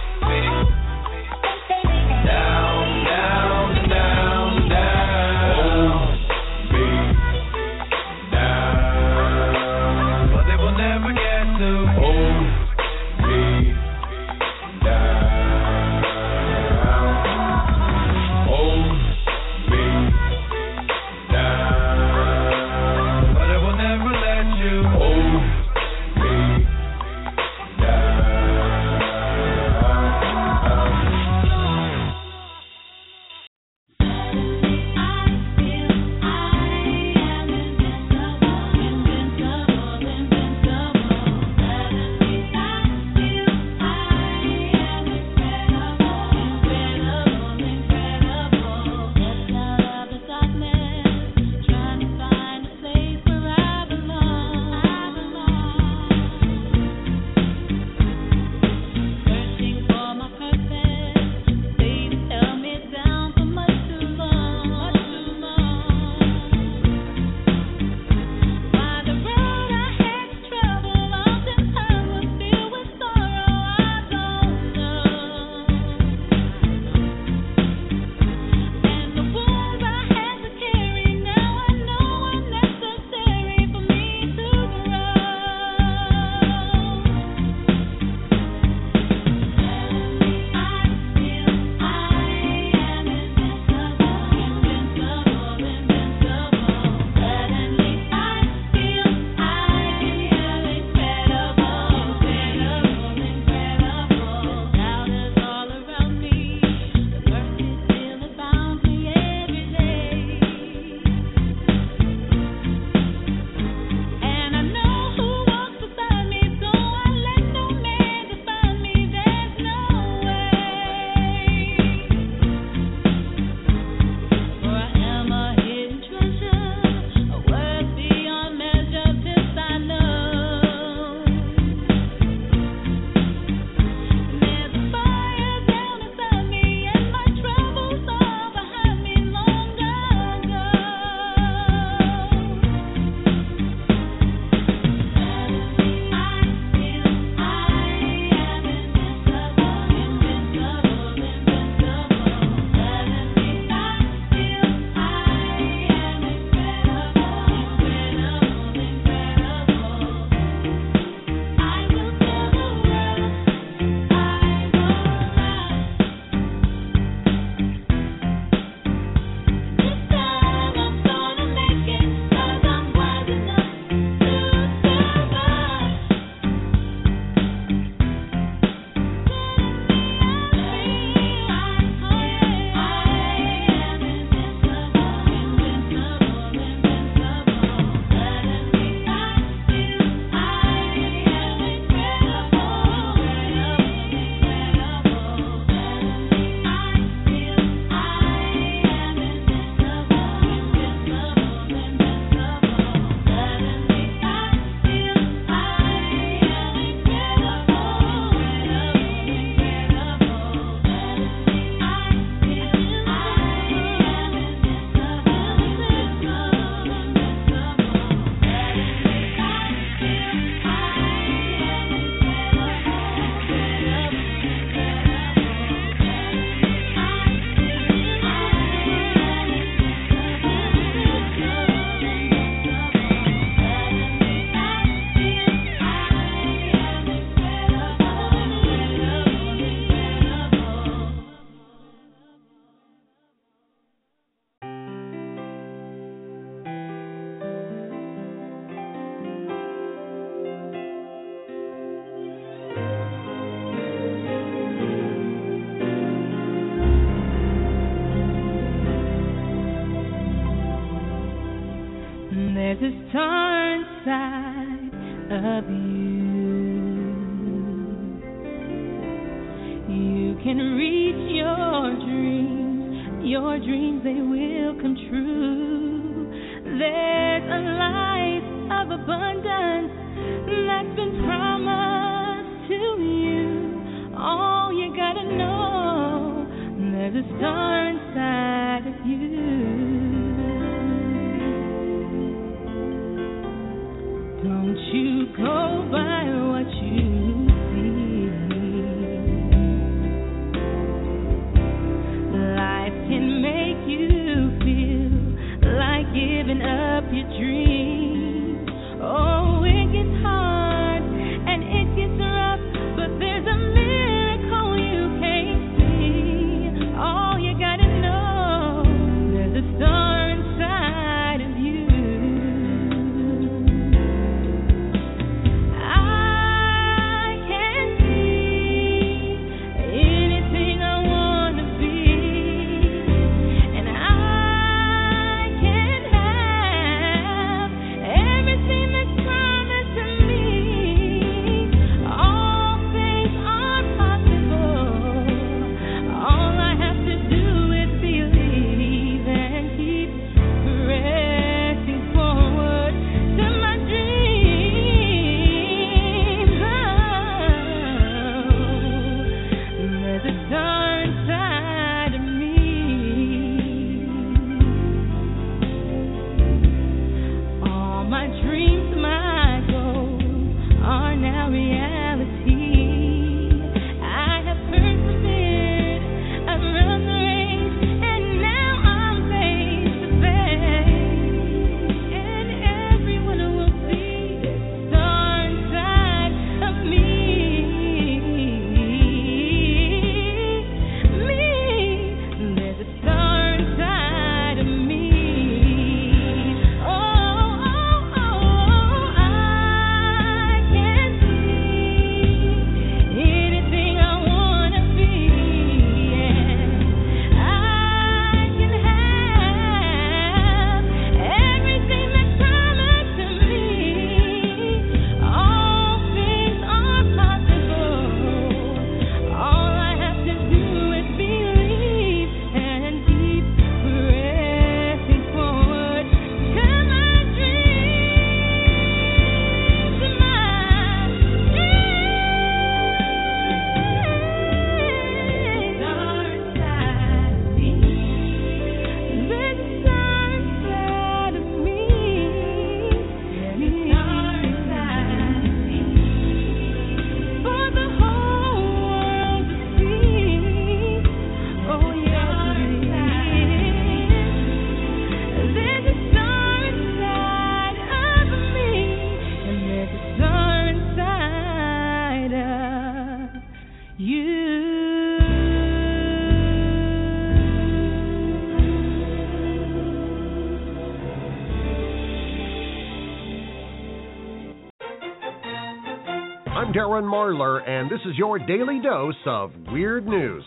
I'm
Marlar, and this is your daily dose of weird news.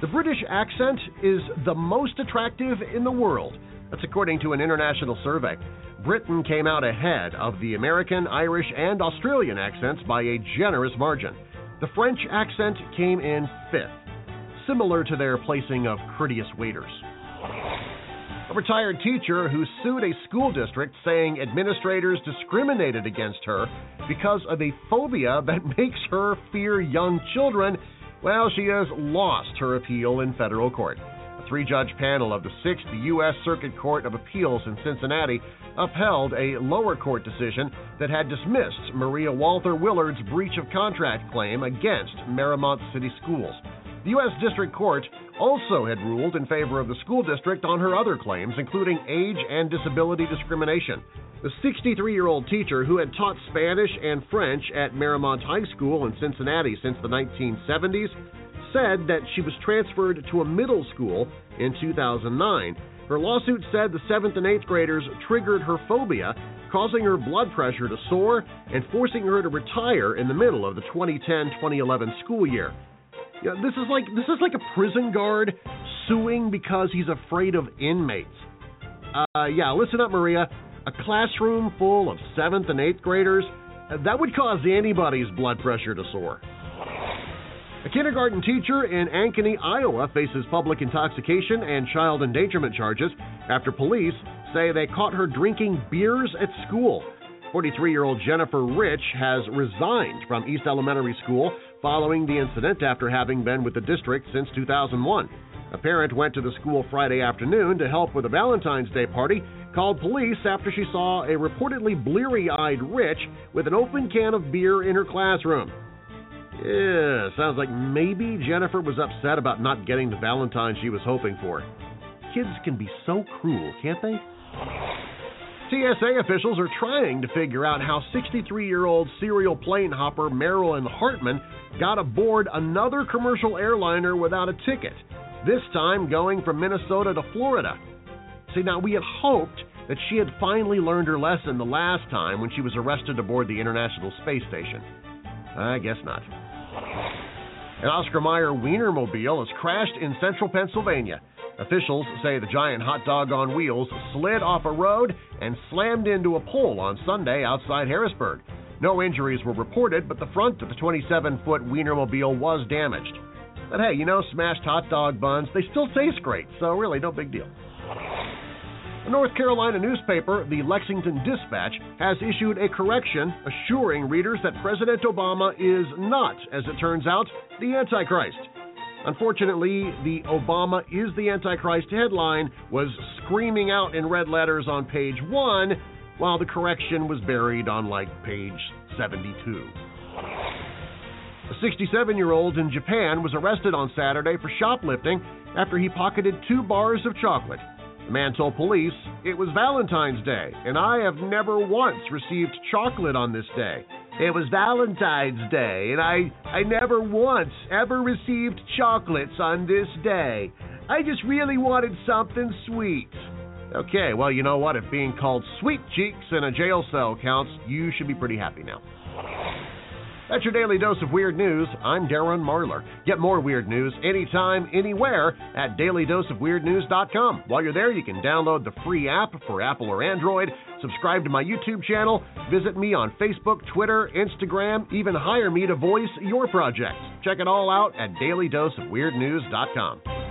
The British accent is the most attractive in the world. That's according to an international survey. Britain came out ahead of the American, Irish, and Australian accents by a generous margin. The French accent came in fifth, similar to their placing of courteous waiters. A retired teacher who sued a school district saying administrators discriminated against her because of a phobia that <laughs> makes her fear young children. Well, she has lost her appeal in federal court. A three judge panel of the 6th U.S. Circuit Court of Appeals in Cincinnati upheld a lower court decision that had dismissed Maria Waltherr-Willard's breach of contract claim against Mariemont City Schools. The U.S. District Court also had ruled in favor of the school district on her other claims, including age and disability discrimination. The 63 year old teacher, who had taught Spanish and French at Mariemont High School in Cincinnati since the 1970s, said that she was transferred to a middle school in 2009. Her lawsuit said the 7th and 8th graders triggered her phobia, causing her blood pressure to soar and forcing her to retire in the middle of the 2010-2011 school year. Yeah, this is like this is like a prison guard suing because he's afraid of inmates. Uh, yeah, listen up, Maria. A classroom full of seventh and eighth graders, uh, that would cause anybody's blood pressure to soar. A kindergarten teacher in Ankeny, Iowa faces public intoxication and child endangerment charges after police say they caught her drinking beers at school. 43 year old Jennifer Rich has resigned from East Elementary School following the incident after having been with the district since 2001. A parent went to the school Friday afternoon to help with a Valentine's Day party, called police after she saw a reportedly bleary eyed Rich with an open can of beer in her classroom. Yeah, sounds like maybe Jennifer was upset about not getting the Valentine she was hoping for. Kids can be so cruel, can't they? TSA officials are trying to figure out how 63 year old serial plane hopper Marilyn Hartman got aboard another commercial airliner without a ticket, this time going from Minnesota to Florida. See, now we had hoped that she had finally learned her lesson the last time when she was arrested aboard the International Space Station. I guess not. An Oscar Mayer Wienermobile has crashed in central Pennsylvania. Officials say the giant hot dog on wheels slid off a road and slammed into a pole on Sunday outside Harrisburg. No injuries were reported, but the front of the 27 foot Wienermobile was damaged. But hey, you know, smashed hot dog buns, they still taste great, so really no big deal. A North Carolina newspaper, the Lexington Dispatch, has issued a correction assuring readers that President Obama is not, as it turns out, the Antichrist. Unfortunately, the Obama is the Antichrist headline was screaming out in red letters on page 1, while the correction was buried on like page 72. A 67 year old in Japan was arrested on Saturday for shoplifting after he pocketed two bars of chocolate. The man told police, It was Valentine's Day, and I have never once received chocolate on this day. It was Valentine's Day, and I, I never once ever received chocolates on this day. I just really wanted something sweet. Okay, well, you know what? If being called sweet cheeks in a jail cell counts, you should be pretty happy now. That's your daily dose of weird news. I'm Darren Marlar. Get more weird news anytime, anywhere at dailydoseofweirdnews.com. While you're there, you can download the free app for Apple or Android, subscribe to my YouTube channel, visit me on Facebook, Twitter, Instagram, even hire me to voice your projects. Check it all out at dailydoseofweirdnews.com.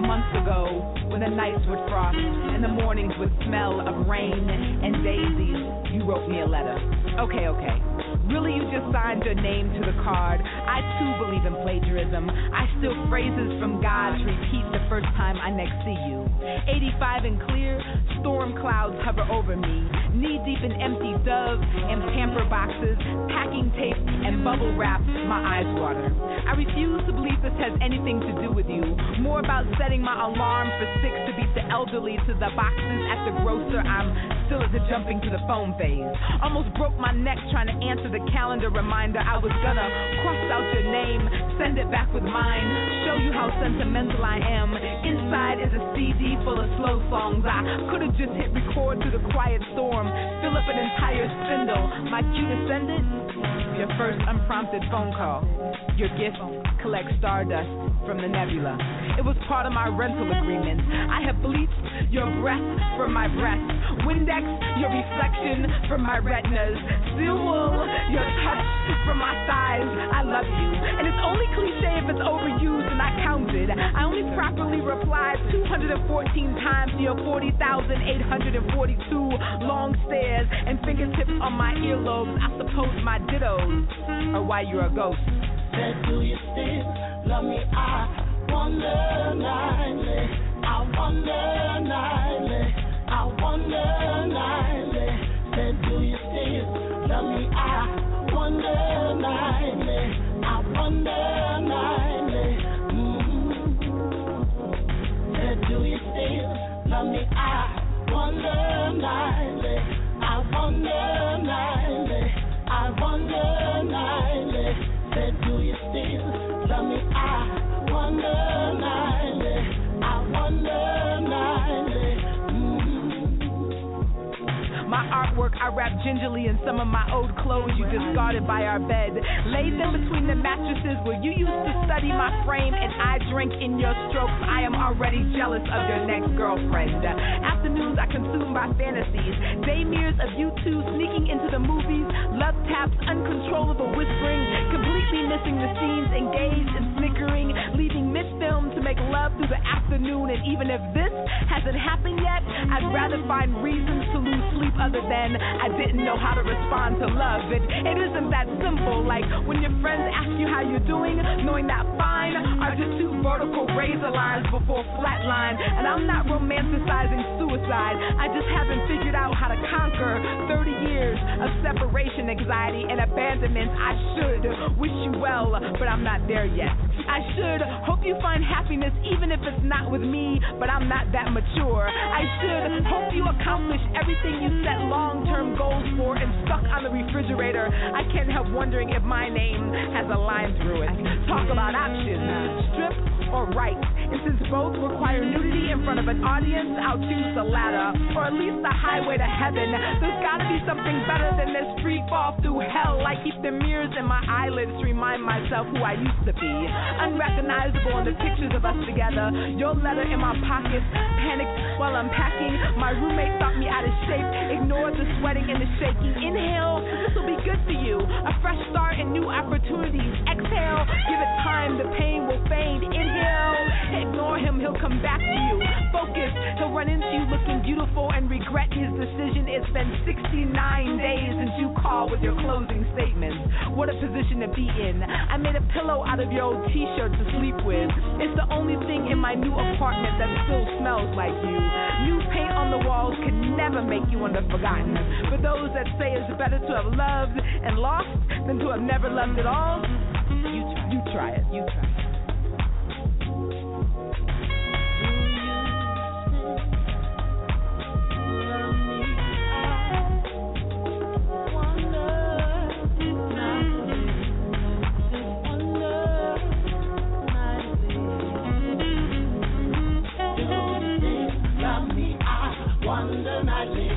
months ago when the nights would frost and the mornings would smell of rain and daisies. You wrote me a letter. Okay, okay. Really, you just signed your name to the card. I too believe in plagiarism. I steal phrases from God to repeat the first time I next see you. 85 and clear, storm clouds hover over me. Knee deep in empty doves and pamper boxes, packing tape and bubble wrap, my eyes water. I refuse to believe this has anything to do with you. More about setting my alarm for six to beat the elderly to the boxes at the grocer. I'm still at the jumping to the phone phase. Almost broke my neck trying to answer the calendar reminder. I was gonna cross out your name, send it back with mine, show you how sentimental I am. Inside is a CD full of slow songs. I could have just hit record through the quiet storm, fill up an entire spindle. My cue to send it? Your first unprompted phone call. Your gift collects stardust from the nebula. It was part of my rental agreement. I have bleached your breath from my breath, Windex your reflection from my retinas, steel wool your touch from my thighs. I love you, and it's only cliche if it's overused and I counted. I only properly replied 214 times to your 40,842 long stares and fingertips on my earlobes. I suppose my dittos are why you're a ghost.
Do you still love me? I wonder nightly, I wonder nightly, I wonder nightly. Do you still love me? I wonder nightly, I wonder nightly. Mm-hmm. Said, do you still love me? I wonder nightly, I wonder nightly, I wonder nightly. Mm-hmm. I
wrap gingerly in some of my old clothes you discarded by our bed. Laid them between the mattresses where you used to study my frame and I drink in your strokes. I am already jealous of your next girlfriend. Afternoons I consume by fantasies. Daymeres of you two sneaking into the movies. Love taps, uncontrollable whispering. Completely missing the scenes, engaged and snickering. Leaving mid film to make love through the afternoon. And even if this hasn't happened yet, I'd rather find reasons to lose sleep other than I didn't know how to respond to love. It, it isn't that simple. Like when your friends ask you how you're doing, knowing that fine are just two vertical razor lines before flat line. And I'm not romanticizing suicide. I just haven't figured out how to conquer 30 years of separation anxiety and abandonment. I should wish you well, but I'm not there yet. I should hope you find happiness even if it's not with me, but I'm not that mature. I should hope you accomplish everything you set long term goals for and stuck on the refrigerator. I can't help wondering if my name has a line through it. Talk about options strip or right. And since both require nudity in front of an audience, I'll choose the latter, or at least the highway to heaven. There's gotta be something better than this free fall through hell. I keep the mirrors in my eyelids remind myself who I used to be. Unrecognizable in the pictures of us together. Your letter in my pocket, panicked while unpacking. My roommate thought me out of shape, ignored the sweating and the shaking. Inhale, this will be good for you. A fresh start and new opportunities. Exhale, give it time, the pain will fade. Inhale, ignore him, he'll come back to you. Focus, he'll run into you looking beautiful and regret his decision. It's been 69 days since you called with your closing statements. What a position to be in. I made a pillow out of your old t shirt to sleep with. It's the only thing in my new apartment that still smells like you. New paint on the walls can never make you under forgotten. For those that say it's better to have loved and lost than to have never loved at all, you you try it, you try it.
I leave.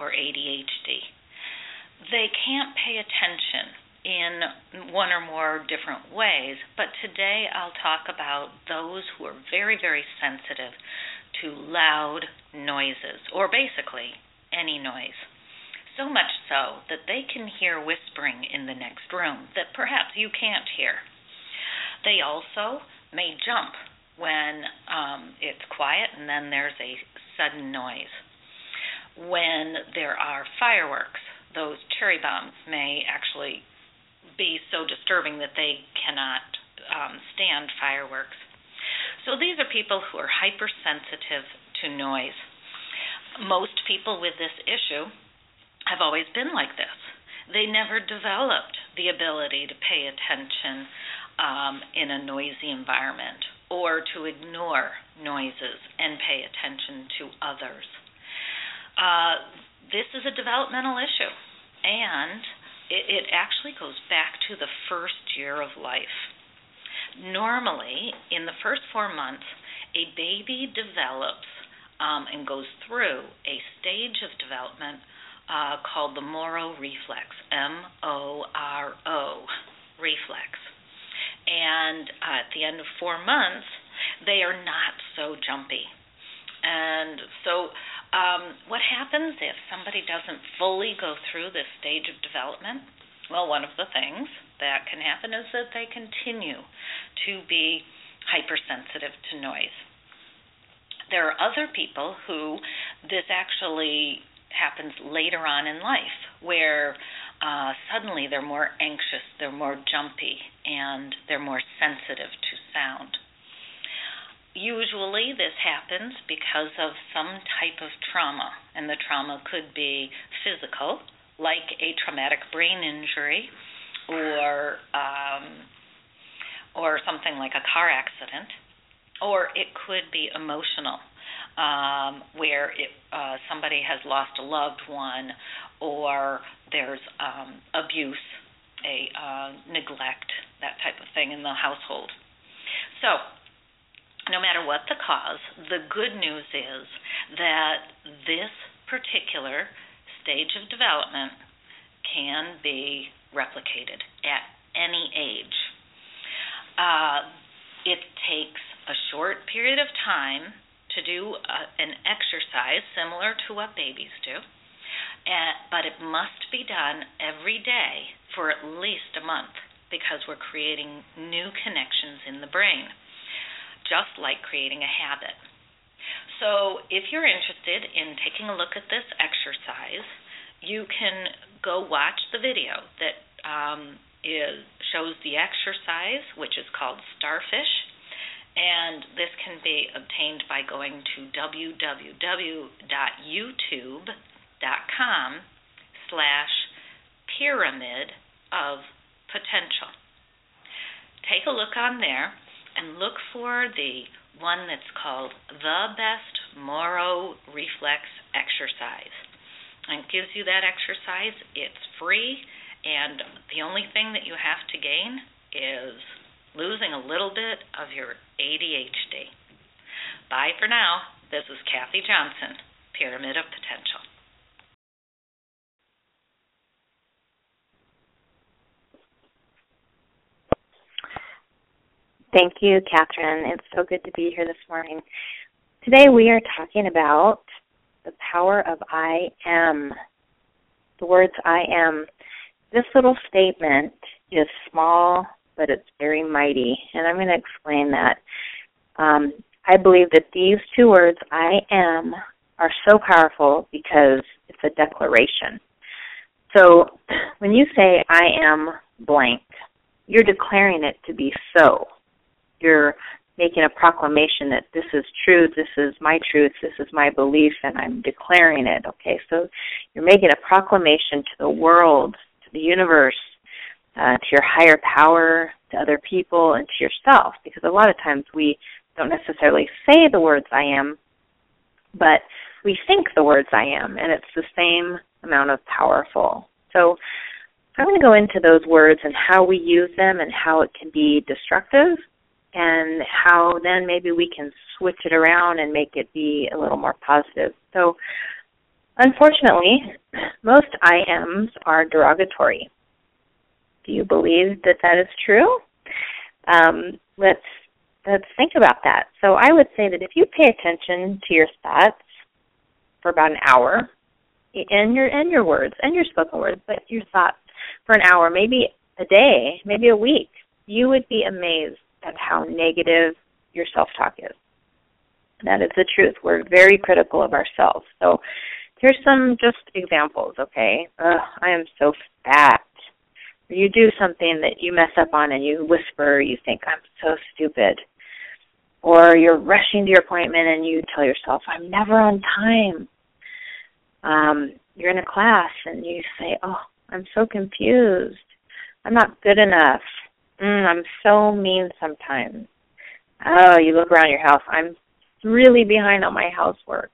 Or ADHD. They can't pay attention in one or more different ways, but today I'll talk about those who are very, very sensitive to loud noises, or basically any noise. So much so that they can hear whispering in the next room that perhaps you can't hear. They also may jump when um, it's quiet and then there's a sudden noise. When there are fireworks, those cherry bombs may actually be so disturbing that they cannot um, stand fireworks. So these are people who are hypersensitive to noise. Most people with this issue have always been like this. They never developed the ability to pay attention um, in a noisy environment or to ignore noises and pay attention to others. Uh, this is a developmental issue, and it, it actually goes back to the first year of life. Normally, in the first four months, a baby develops um, and goes through a stage of development uh, called the Moro reflex, M O R O reflex. And uh, at the end of four months, they are not so jumpy. And so um, what happens if somebody doesn't fully go through this stage of development? Well, one of the things that can happen is that they continue to be hypersensitive to noise. There are other people who this actually happens later on in life, where uh, suddenly they're more anxious, they're more jumpy, and they're more sensitive to sound. Usually, this happens because of some type of trauma, and the trauma could be physical, like a traumatic brain injury, or um, or something like a car accident, or it could be emotional, um, where it, uh, somebody has lost a loved one, or there's um, abuse, a uh, neglect, that type of thing in the household. So no matter what the cause, the good news is that this particular stage of development can be replicated at any age. Uh, it takes a short period of time to do uh, an exercise similar to what babies do, uh, but it must be done every day for at least a month because we're creating new connections in the brain just like creating a habit. So, if you're interested in taking a look at this exercise, you can go watch the video that um, is, shows the exercise, which is called Starfish. And this can be obtained by going to www.youtube.com slash pyramid of potential. Take a look on there and look for the one that's called the best Moro reflex exercise. And it gives you that exercise. It's free, and the only thing that you have to gain is losing a little bit of your ADHD. Bye for now. This is Kathy Johnson, Pyramid of Potential.
Thank you, Katherine. It's so good to be here this morning. Today we are talking about the power of I am. The words I am. This little statement is small, but it's very mighty, and I'm going to explain that. Um, I believe that these two words, I am, are so powerful because it's a declaration. So when you say, I am blank, you're declaring it to be so you're making a proclamation that this is true, this is my truth, this is my belief, and I'm declaring it. Okay, so you're making a proclamation to the world, to the universe, uh, to your higher power, to other people, and to yourself. Because a lot of times we don't necessarily say the words I am, but we think the words I am, and it's the same amount of powerful. So I'm going to go into those words and how we use them and how it can be destructive and how then maybe we can switch it around and make it be a little more positive. So unfortunately, most I ams are derogatory. Do you believe that that is true? Um, let's let's think about that. So I would say that if you pay attention to your thoughts for about an hour, and your and your words and your spoken words, but your thoughts for an hour, maybe a day, maybe a week, you would be amazed at how negative your self talk is. That is the truth. We're very critical of ourselves. So here's some just examples, okay? Ugh, I am so fat. You do something that you mess up on and you whisper, you think, I'm so stupid. Or you're rushing to your appointment and you tell yourself, I'm never on time. Um, you're in a class and you say, Oh, I'm so confused. I'm not good enough. Mm, I'm so mean sometimes. Oh, you look around your house. I'm really behind on my housework.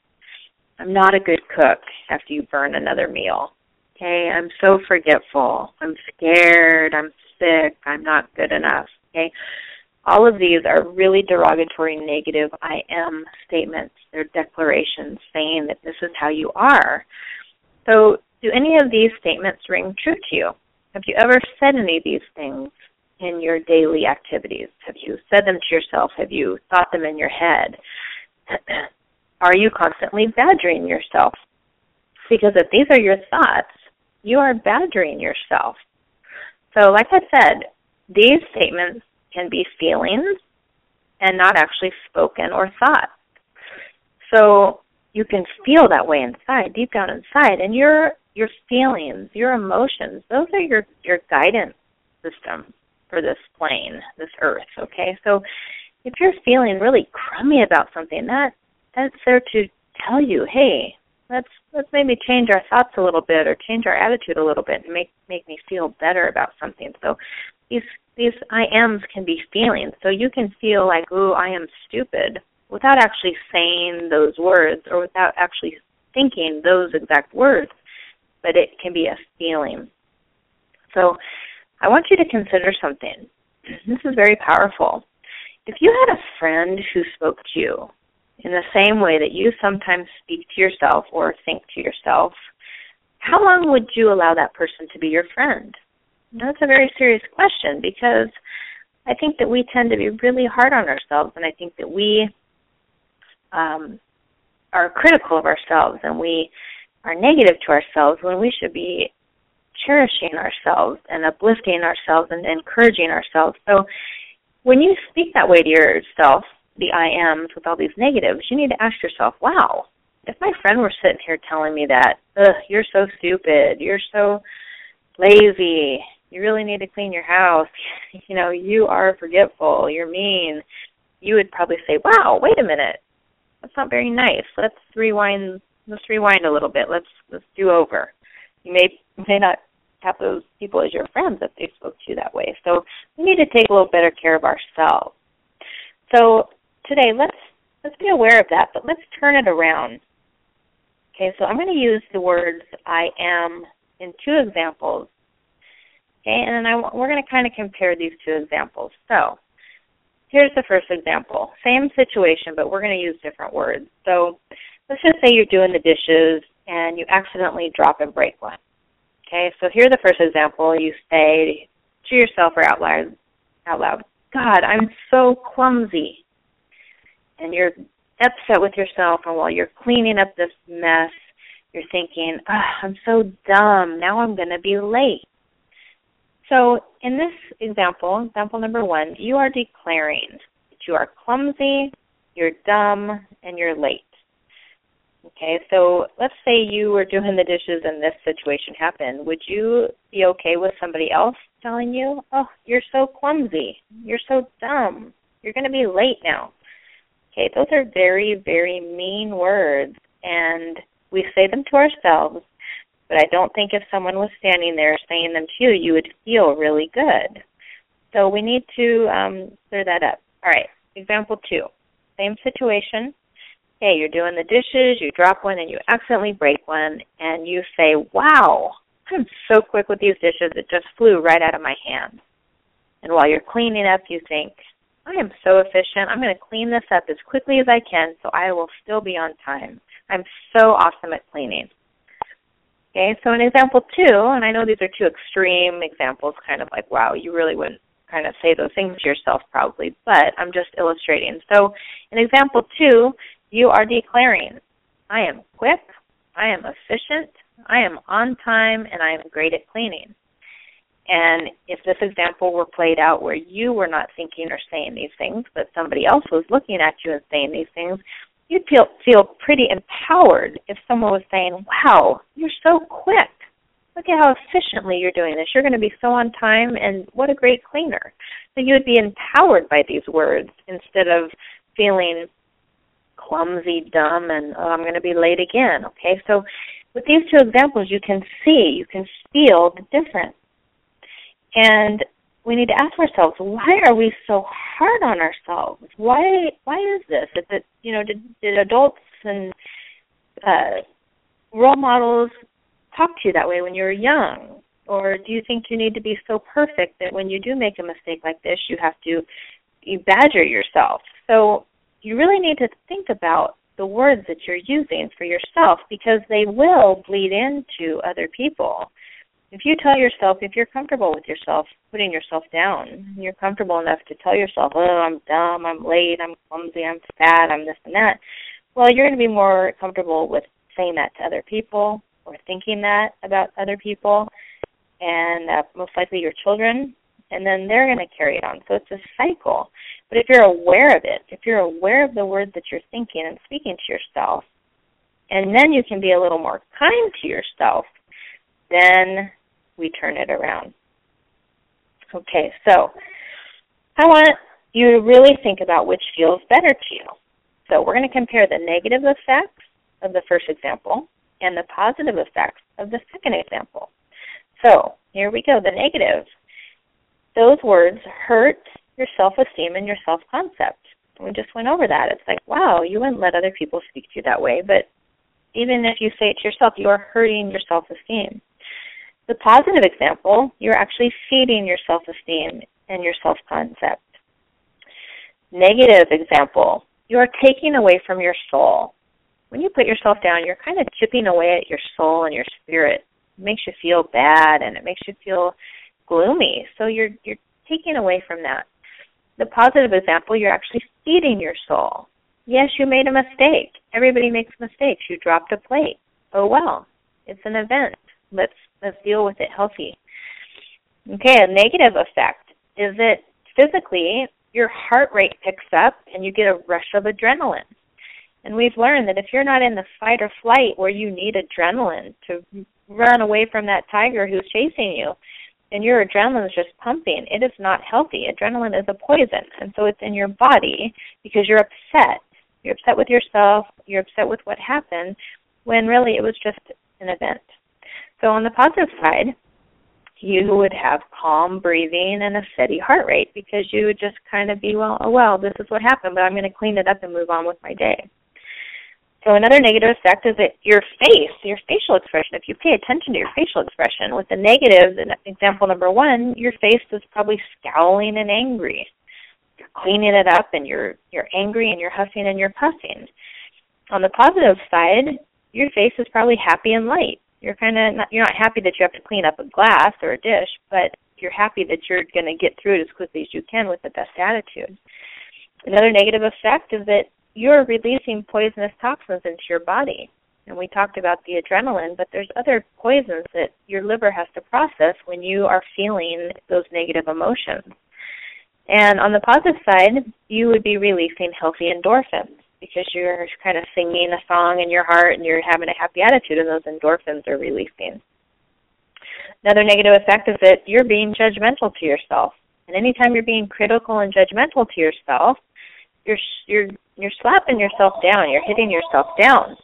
I'm not a good cook after you burn another meal. Okay, I'm so forgetful. I'm scared. I'm sick. I'm not good enough. Okay, all of these are really derogatory, negative I am statements. They're declarations saying that this is how you are. So, do any of these statements ring true to you? Have you ever said any of these things in your daily activities? Have you said them to yourself? Have you thought them in your head? <clears throat> are you constantly badgering yourself? Because if these are your thoughts, you are badgering yourself. So, like I said, these statements can be feelings and not actually spoken or thought. So, you can feel that way inside, deep down inside, and your your feelings, your emotions, those are your your guidance system for this plane, this earth, okay? So if you're feeling really crummy about something, that that's there to tell you, hey, let's let's maybe change our thoughts a little bit or change our attitude a little bit and make make me feel better about something. So these these I ams can be feelings. So you can feel like, ooh, I am stupid without actually saying those words or without actually thinking those exact words, but it can be a feeling. So I want you to consider something. This is very powerful. If you had a friend who spoke to you in the same way that you sometimes speak to yourself or think to yourself, how long would you allow that person to be your friend? That's a very serious question because I think that we tend to be really hard on ourselves, and I think that we um, are critical of ourselves and we are negative to ourselves when we should be cherishing ourselves and uplifting ourselves and encouraging ourselves. So when you speak that way to yourself, the I ams with all these negatives, you need to ask yourself, wow, if my friend were sitting here telling me that, ugh, you're so stupid, you're so lazy, you really need to clean your house, <laughs> you know, you are forgetful, you're mean, you would probably say, wow, wait a minute, that's not very nice. Let's rewind. Let's rewind a little bit. Let's let's do over. You may may not have those people as your friends if they spoke to that way. So we need to take a little better care of ourselves. So today, let's let's be aware of that, but let's turn it around. Okay, so I'm going to use the words I am in two examples. Okay, and I, we're going to kind of compare these two examples. So here's the first example. Same situation, but we're going to use different words. So let's just say you're doing the dishes and you accidentally drop and break one. Okay, so here's the first example. You say to yourself or out loud, out loud, God, I'm so clumsy. And you're upset with yourself, and while you're cleaning up this mess, you're thinking, I'm so dumb. Now I'm going to be late. So in this example, example number one, you are declaring that you are clumsy, you're dumb, and you're late. Okay, so let's say you were doing the dishes and this situation happened. Would you be okay with somebody else telling you, oh, you're so clumsy, you're so dumb, you're going to be late now? Okay, those are very, very mean words, and we say them to ourselves, but I don't think if someone was standing there saying them to you, you would feel really good. So we need to um, clear that up. All right, example two. Same situation Hey, you're doing the dishes, you drop one and you accidentally break one, and you say, Wow, I'm so quick with these dishes, it just flew right out of my hand. And while you're cleaning up, you think, I am so efficient. I'm going to clean this up as quickly as I can so I will still be on time. I'm so awesome at cleaning. Okay, so an example two, and I know these are two extreme examples, kind of like, wow, you really wouldn't kind of say those things to yourself probably, but I'm just illustrating. So in example two, you are declaring, I am quick, I am efficient, I am on time, and I am great at cleaning. And if this example were played out where you were not thinking or saying these things, but somebody else was looking at you and saying these things, you'd feel feel pretty empowered if someone was saying, "Wow, you're so quick. Look at how efficiently you're doing this. You're going to be so on time, and what a great cleaner." So you would be empowered by these words instead of feeling clumsy, dumb, and oh, I'm going to be late again. Okay, so with these two examples, you can see, you can feel the difference. And we need to ask ourselves, why are we so hard on ourselves? Why why is this? Is it you know, did did adults and uh role models talk to you that way when you were young? Or do you think you need to be so perfect that when you do make a mistake like this you have to you badger yourself? So you really need to think about the words that you're using for yourself because they will bleed into other people. If you tell yourself, if you're comfortable with yourself, putting yourself down, you're comfortable enough to tell yourself, oh, I'm dumb, I'm late, I'm clumsy, I'm fat, I'm this and that, well, you're going to be more comfortable with saying that to other people or thinking that about other people and uh, most likely your children, and then they're going to carry it on. So it's a cycle. But if you're aware of it, if you're aware of the words that you're thinking and speaking to yourself, and then you can be a little more kind to yourself, then we turn it around. Okay, so I want you to really think about which feels better to you. So we're going to compare the negative effects of the first example and the positive effects of the second example. So here we go, the negative. Those words hurt your self esteem and your self concept. We just went over that. It's like, wow, you wouldn't let other people speak to you that way, but even if you say it to yourself, you are hurting your self esteem. The positive example, you're actually feeding your self esteem and your self concept. Negative example, you are taking away from your soul. When you put yourself down, you're kind of chipping away at your soul and your spirit. It makes you feel bad and it makes you feel gloomy. So you're you're taking away from that. The positive example, you're actually feeding your soul. Yes, you made a mistake. Everybody makes mistakes. You dropped a plate. Oh well, it's an event. Let's let's deal with it healthy. Okay, a negative effect is that physically your heart rate picks up and you get a rush of adrenaline. And we've learned that if you're not in the fight or flight where you need adrenaline to run away from that tiger who's chasing you, and your adrenaline is just pumping, it is not healthy. Adrenaline is a poison, and so it's in your body because you're upset. You're upset with yourself, you're upset with what happened, when really it was just an event. So on the positive side, you would have calm breathing and a steady heart rate because you would just kind of be, well, oh well, this is what happened, but I'm going to clean it up and move on with my day. So another negative effect is that your face, your facial expression, if you pay attention to your facial expression, with the negative, example number one, your face is probably scowling and angry. You're cleaning it up and you're you're angry and you're huffing and you're puffing. On the positive side, your face is probably happy and light you're kind of you're not happy that you have to clean up a glass or a dish, but you're happy that you're going to get through it as quickly as you can with the best attitude. Another negative effect is that you're releasing poisonous toxins into your body. And we talked about the adrenaline, but there's other poisons that your liver has to process when you are feeling those negative emotions. And on the positive side, you would be releasing healthy endorphins because you're kind of singing a song in your heart and you're having a happy attitude and those endorphins are releasing. Another negative effect is that you're being judgmental to yourself. And anytime you're being critical and judgmental to yourself, you're you're you're slapping yourself down, you're hitting yourself down.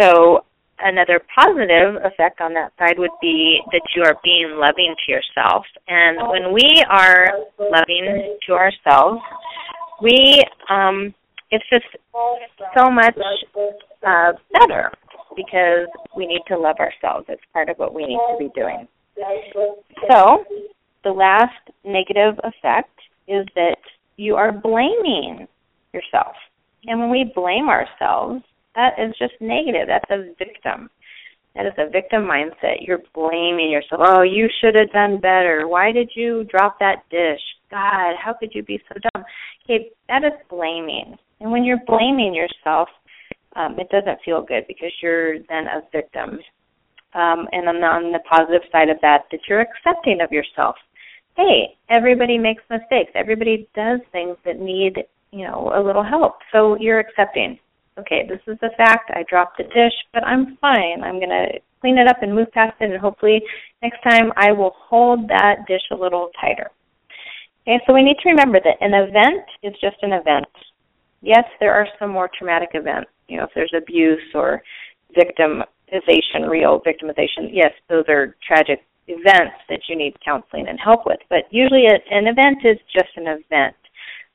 So another positive effect on that side would be that you are being loving to yourself. And when we are loving to ourselves, we um it's just so much uh, better because we need to love ourselves. It's part of what we need to be doing. So, the last negative effect is that you are blaming yourself. And when we blame ourselves, that is just negative. That's a victim. That is a victim mindset. You're blaming yourself. Oh, you should have done better. Why did you drop that dish? God, how could you be so dumb? Okay, that is blaming. And when you're blaming yourself, um, it doesn't feel good because you're then a victim. Um, and on the positive side of that, that you're accepting of yourself. Hey, everybody makes mistakes. Everybody does things that need, you know, a little help. So you're accepting okay, this is the fact. I dropped the dish, but I'm fine. I'm going to clean it up and move past it, and hopefully next time I will hold that dish a little tighter. Okay, so we need to remember that an event is just an event. Yes, there are some more traumatic events. You know, if there's abuse or victimization, real victimization, yes, those are tragic events that you need counseling and help with. But usually an event is just an event.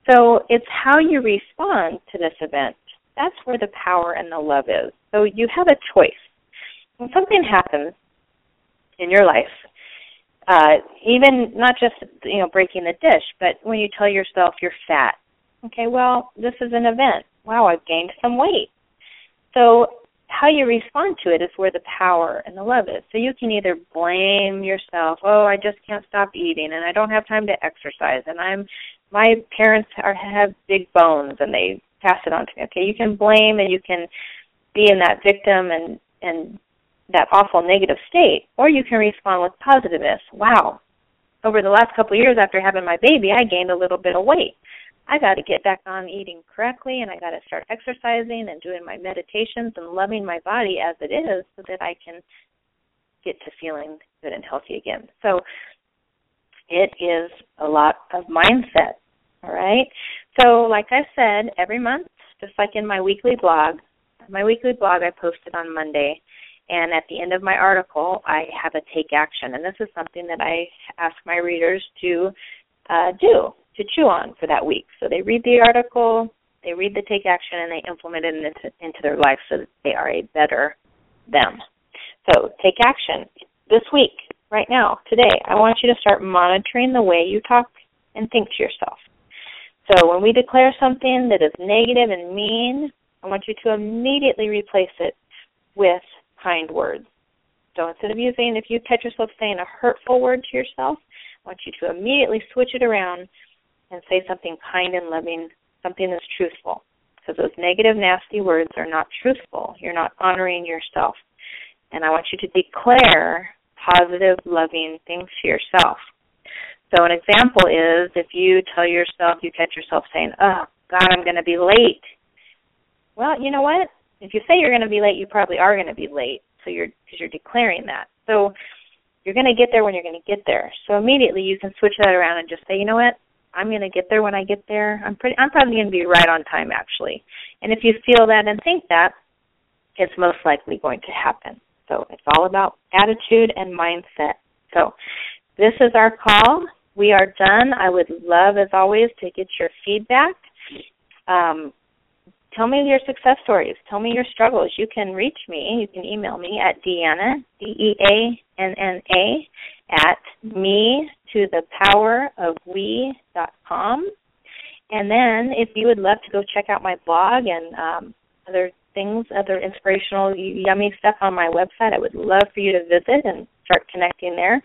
So it's how you respond to this event that's where the power and the love is. So you have a choice. When something happens in your life, uh, even not just you know breaking the dish, but when you tell yourself you're fat, okay, well this is an event. Wow, I've gained some weight. So how you respond to it is where the power and the love is. So you can either blame yourself, oh, I just can't stop eating and I don't have time to exercise and I'm my parents are have big bones and they pass it on to me. Okay, you can blame and you can be in that victim and and that awful negative state, or you can respond with positiveness. Wow, over the last couple of years after having my baby, I gained a little bit of weight. I got to get back on eating correctly, and I got to start exercising and doing my meditations and loving my body as it is, so that I can get to feeling good and healthy again. So it is a lot of mindset. All right. So, like I said, every month, just like in my weekly blog, my weekly blog I posted on Monday, and at the end of my article, I have a take action, and this is something that I ask my readers to uh, do to chew on for that week. So they read the article, they read the take action, and they implement it into, into their life so that they are a better them. So take action this week, right now, today. I want you to start monitoring the way you talk and think to yourself. So when we declare something that is negative and mean, I want you to immediately replace it with kind words. So instead of using, if you catch yourself saying a hurtful word to yourself, I want you to immediately switch it around and say something kind and loving, something that's truthful. Because those negative, nasty words are not truthful. You're not honoring yourself. And I want you to declare positive, loving things to yourself. So an example is if you tell yourself, you catch yourself saying, "Oh God, I'm going to be late." Well, you know what? If you say you're going to be late, you probably are going to be late. So you're because you're declaring that. So you're going to get there when you're going to get there. So immediately you can switch that around and just say, you know what? I'm going to get there when I get there. I'm pretty. I'm probably going to be right on time actually. And if you feel that and think that, it's most likely going to happen. So it's all about attitude and mindset. So this is our call we are done. I would love, as always, to get your feedback. Um, tell me your success stories. Tell me your struggles. You can reach me. You can email me at Deanna, D E A N N A, at me to the power of we dot com. And then, if you would love to go check out my blog and um, other things, other inspirational, yummy stuff on my website, I would love for you to visit and start connecting there.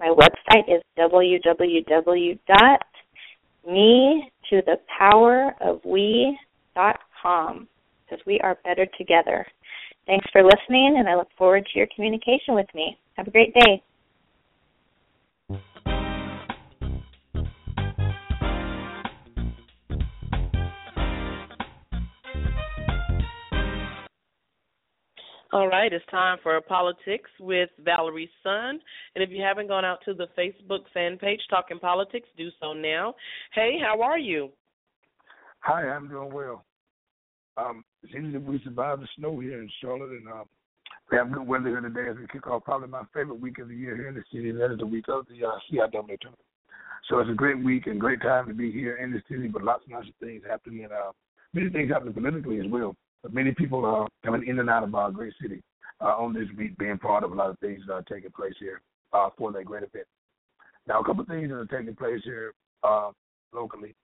My website is www.me-to-the-power-of-we.com because we are better together. Thanks for listening, and I look forward to your communication with me. Have a great day.
All right, it's time for politics with Valerie's Son. And if you haven't gone out to the Facebook fan page, Talking Politics, do so now. Hey, how are you?
Hi, I'm doing well. Um, seems that we survived the snow here in Charlotte, and um, we have good weather here today as we kick off probably my favorite week of the year here in the city, and that is the week of the uh, tournament. So it's a great week and great time to be here in the city, but lots and lots of things happening and uh, many things happening politically as well. But many people are coming in and out of our great city uh, on this week, being part of a lot of things that are taking place here uh, for that great event. Now, a couple of things that are taking place here uh, locally,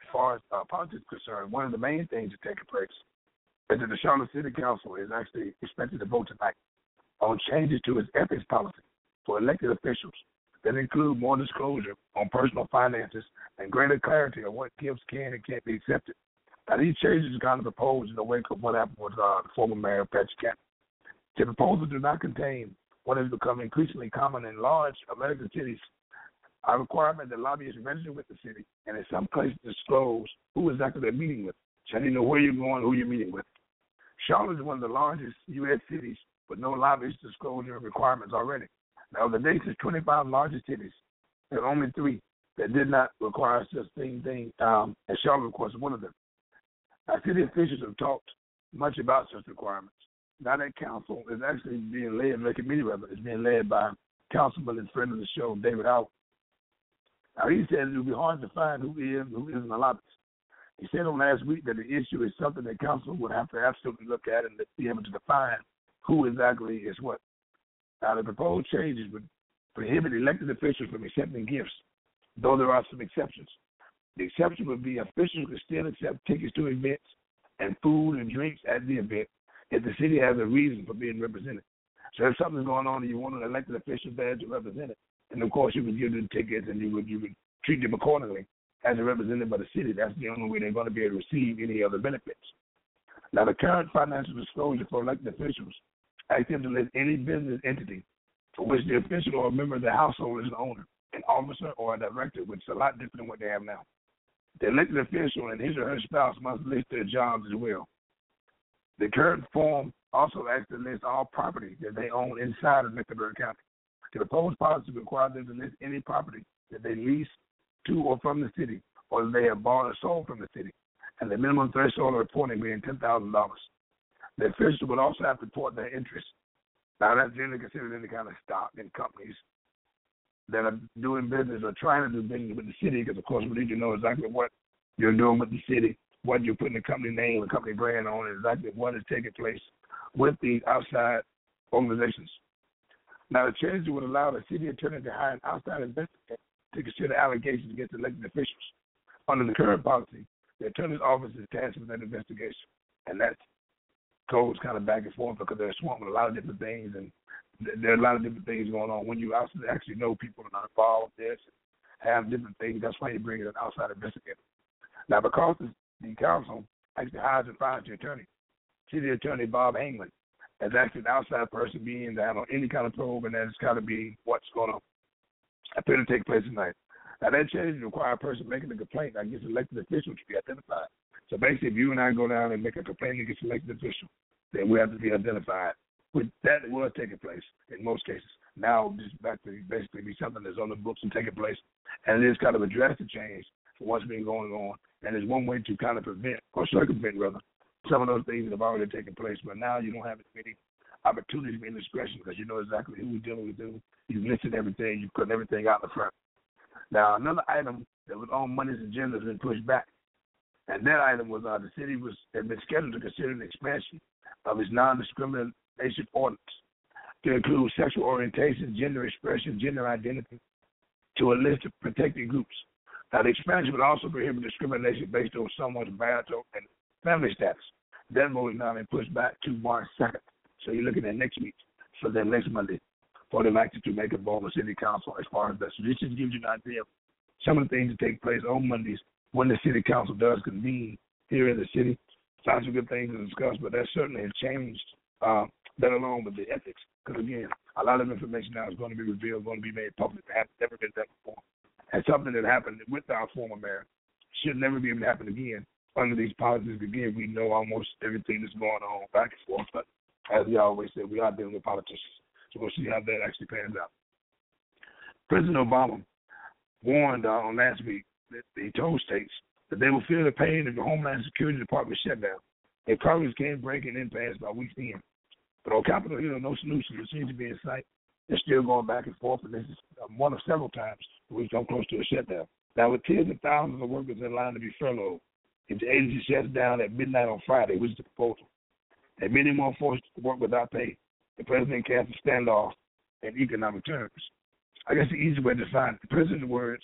as far as uh, politics concerned, one of the main things that's taking place is that the Charlotte City Council is actually expected to vote tonight on changes to its ethics policy for elected officials that include more disclosure on personal finances and greater clarity on what gifts can and can't be accepted. Now, these changes of proposed in the wake of what happened with uh, the former mayor, Patrick Cannon. The proposals do not contain what has become increasingly common in large American cities a requirement that lobbyists register with the city and in some cases disclose who exactly they're meeting with, so you know where you're going, who you're meeting with. Charlotte is one of the largest U.S. cities with no lobbyist disclosure requirements already. Now, the nation's 25 largest cities, there are only three that did not require such thing, thing um, and Charlotte, of course, is one of them. City officials have talked much about such requirements. Now, that council is actually being led, the committee rather, is being led by councilman and friend of the show, David Howard. Now, he said it would be hard to find who is who isn't a lobbyist. He said on last week that the issue is something that council would have to absolutely look at and be able to define who exactly is what. Now, the proposed changes would prohibit elected officials from accepting gifts, though there are some exceptions. The exception would be officials could still accept tickets to events and food and drinks at the event if the city has a reason for being represented. So if something's going on and you want an elected official there to represent it, and of course you would give them tickets and you would you would treat them accordingly as a representative by the city. That's the only way they're going to be able to receive any other benefits. Now the current financial disclosure for elected officials asks them to list any business entity for which the official or member of the household is an owner, an officer or a director, which is a lot different than what they have now. The elected official and his or her spouse must list their jobs as well. The current form also asks to list all property that they own inside of Mecklenburg County. The proposed policy requires them to list any property that they lease to or from the city, or that they have bought or sold from the city, and the minimum threshold of reporting being ten thousand dollars. The official would also have to report their interest. Now that's generally considered any kind of stock in companies that are doing business or trying to do business with the city, because of course we need to know exactly what you're doing with the city, what you're putting the company name and company brand on, and exactly what is taking place with these outside organizations. Now, the change would allow the city attorney to hire an outside investigator to consider allegations against elected officials. Under the current policy, the attorney's office is tasked with that investigation, and that goes kind of back and forth because they're swamped with a lot of different things, and there are a lot of different things going on. When you actually know people are not involved with this, have different things, that's why you bring in an outside investigator. Now, because the council actually hires and fires attorney, city attorney Bob Hagemann as actually an outside person being that on any kind of probe, and that's got to be what's going to appear to take place tonight. Now, that change requires a person making a complaint against elected official to be identified. So basically, if you and I go down and make a complaint against elected official, then we have to be identified. With that was taking place in most cases. Now, just back to basically be something that's on the books and taking place, and it is kind of a drastic change for what's been going on, and it's one way to kind of prevent or circumvent rather some of those things that have already taken place. But now you don't have as many opportunities for indiscretion because you know exactly who we're dealing with. You've listed everything. You've put everything out in the front. Now, another item that was on Monday's agenda has been pushed back. And that item was uh, the city was had been scheduled to consider an expansion of its non-discrimination ordinance to include sexual orientation, gender expression, gender identity, to a list of protected groups. Now, the expansion would also prohibit discrimination based on someone's marital and family status. That vote is now been pushed back to March 2nd. So you're looking at next week for them next Monday for the actually to make a on city council as far as that. So this just gives you an idea of some of the things that take place on Mondays when the city council does convene here in the city. Lots of good things to discuss, but that certainly has changed uh, that along with the ethics. Because again, a lot of information now is going to be revealed, going to be made public. That has never been done before. And something that happened with our former mayor should never be able to happen again under these policies. Again, we know almost everything that's going on back and forth. But as we always say, we are dealing with politicians. So we'll see how that actually pans out. President Obama warned uh, on last week that he told states that they will feel the pain of the Homeland Security Department shutdown if Congress can't break an impasse by week's end. But on Capitol Hill, no solution seems to be in sight. They're still going back and forth, and this is one of several times we've come close to a shutdown. Now, with tens of thousands of workers in line to be furloughed, if the agency shuts down at midnight on Friday, which is the proposal, and many more forced to work without pay, the president cast a standoff in economic terms. I guess the easy way to define the president's words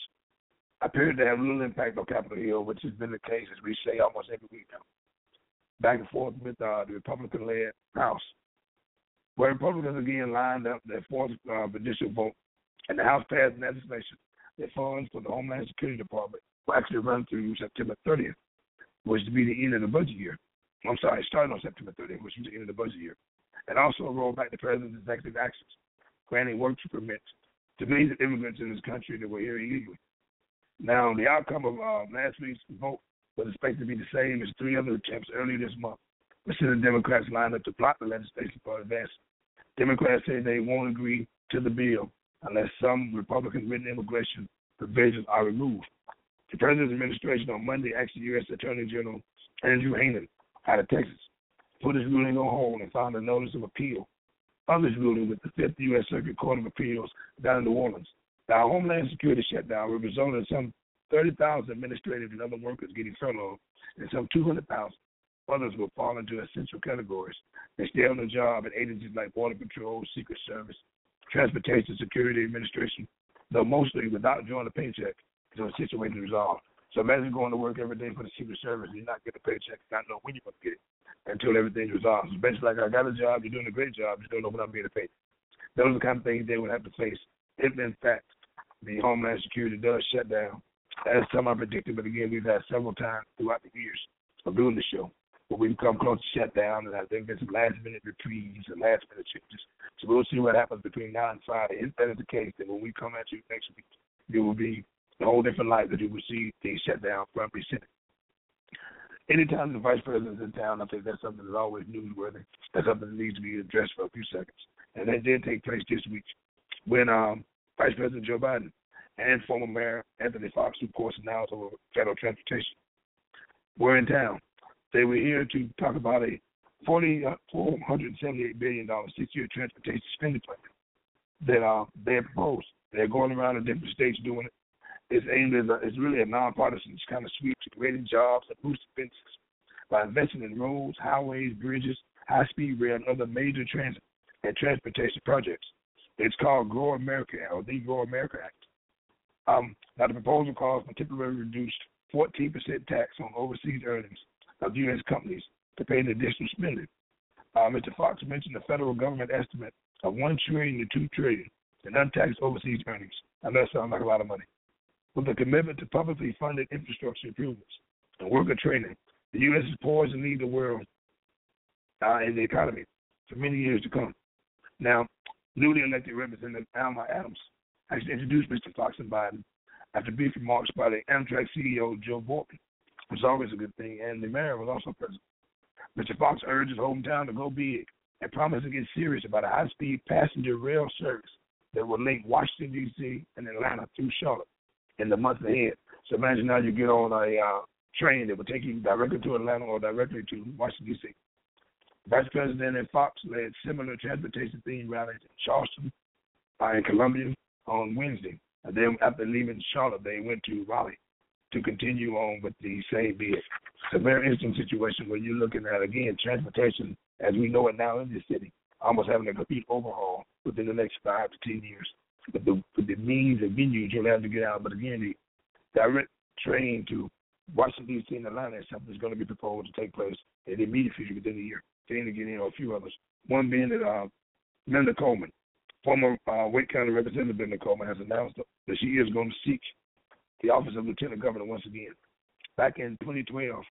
appeared to have little impact on Capitol Hill, which has been the case, as we say, almost every week now. Back and forth with uh, the Republican led House, where Republicans again lined up their fourth uh, judicial vote, and the House passed legislation that funds for the Homeland Security Department will actually run through September 30th, which will be the end of the budget year. I'm sorry, starting on September 30th, which is the end of the budget year. And also roll back the president's executive actions, granting work permits to millions of immigrants in this country that were here illegally. Now, the outcome of uh, last week's vote was expected to be the same as three other attempts earlier this month, but Senate Democrats lined up to block the legislation for advance. Democrats say they won't agree to the bill unless some Republican written immigration provisions are removed. The president's administration on Monday asked the U.S. Attorney General Andrew Hanen out of Texas to put his ruling on hold and filed a notice of appeal. Others ruling with the Fifth U.S. Circuit Court of Appeals down in New Orleans. Now, Homeland Security shutdown will result in some 30,000 administrative and other workers getting furloughed, and some 200,000 others will fall into essential categories and stay on the job at agencies like Border Patrol, Secret Service, Transportation Security Administration, though mostly without drawing a paycheck until the situation is resolved. So imagine going to work every day for the Secret Service and you not get a paycheck, not know when you're going to get it until everything's resolved. It's basically like, I got a job, you're doing a great job, just don't know when I'm being paid. Those are the kind of things they would have to face if, in fact, the Homeland Security does shut down. As some I predicted, but again, we've had several times throughout the years of doing the show where we've come close to shut down, and I think there's some last minute reprieves and last minute changes. So we'll see what happens between now and Friday. If that is the case, then when we come at you next week, it will be a whole different light that you will see things shut down from the Senate. Anytime the vice president's in town, I think that's something that's always newsworthy. That's something that needs to be addressed for a few seconds. And that did take place this week when um, Vice President Joe Biden and former Mayor Anthony Foxx, who of course now is over federal transportation, were in town. They were here to talk about a uh, four hundred seventy eight billion dollars six year transportation spending plan that uh, they proposed. They're going around in different states doing it. It's aimed as a, it's really a nonpartisan kind of sweep to creating jobs and boost businesses by investing in roads, highways, bridges, high speed rail, and other major transit and transportation projects. It's called Grow America or the Grow America Act. Um, now, the proposal calls for temporarily reduced 14% tax on overseas earnings of U.S. companies to pay the additional spending. Uh, Mr. Foxx mentioned the federal government estimate of one trillion to two trillion in untaxed overseas earnings. Now that sounds like a lot of money. With a commitment to publicly funded infrastructure improvements and worker training, the U.S. is poised to lead the world uh, in the economy for many years to come. Now, newly elected Representative Alma Adams actually introduced Mr. Foxx and Biden after brief remarks by the Amtrak CEO Joe Boardman, which is always a good thing, and the mayor was also present. Mr. Foxx urged his hometown to go big and promised to get serious about a high-speed passenger rail service that will link Washington, D.C. and Atlanta through Charlotte in the months ahead. So imagine now you get on a uh, train that will take you directly to Atlanta or directly to Washington, D.C. Vice President and Foxx led similar transportation themed rallies in Charleston uh, and Columbia on Wednesday. And then after leaving Charlotte, they went to Raleigh to continue on with the same bid. It's a very interesting situation where you're looking at, again, transportation as we know it now in this city, almost having a complete overhaul within the next five to ten years. With the, with the means and venues you'll have to get out. But again, the direct train to Washington, D.C. and Atlanta is something that's going to be proposed to take place in the immediate future within the year. Then again, you know, a few others. One being that uh, Linda Coleman, former uh, Wake County Representative Linda Coleman, has announced that she is going to seek the office of Lieutenant Governor once again. Back in 2012,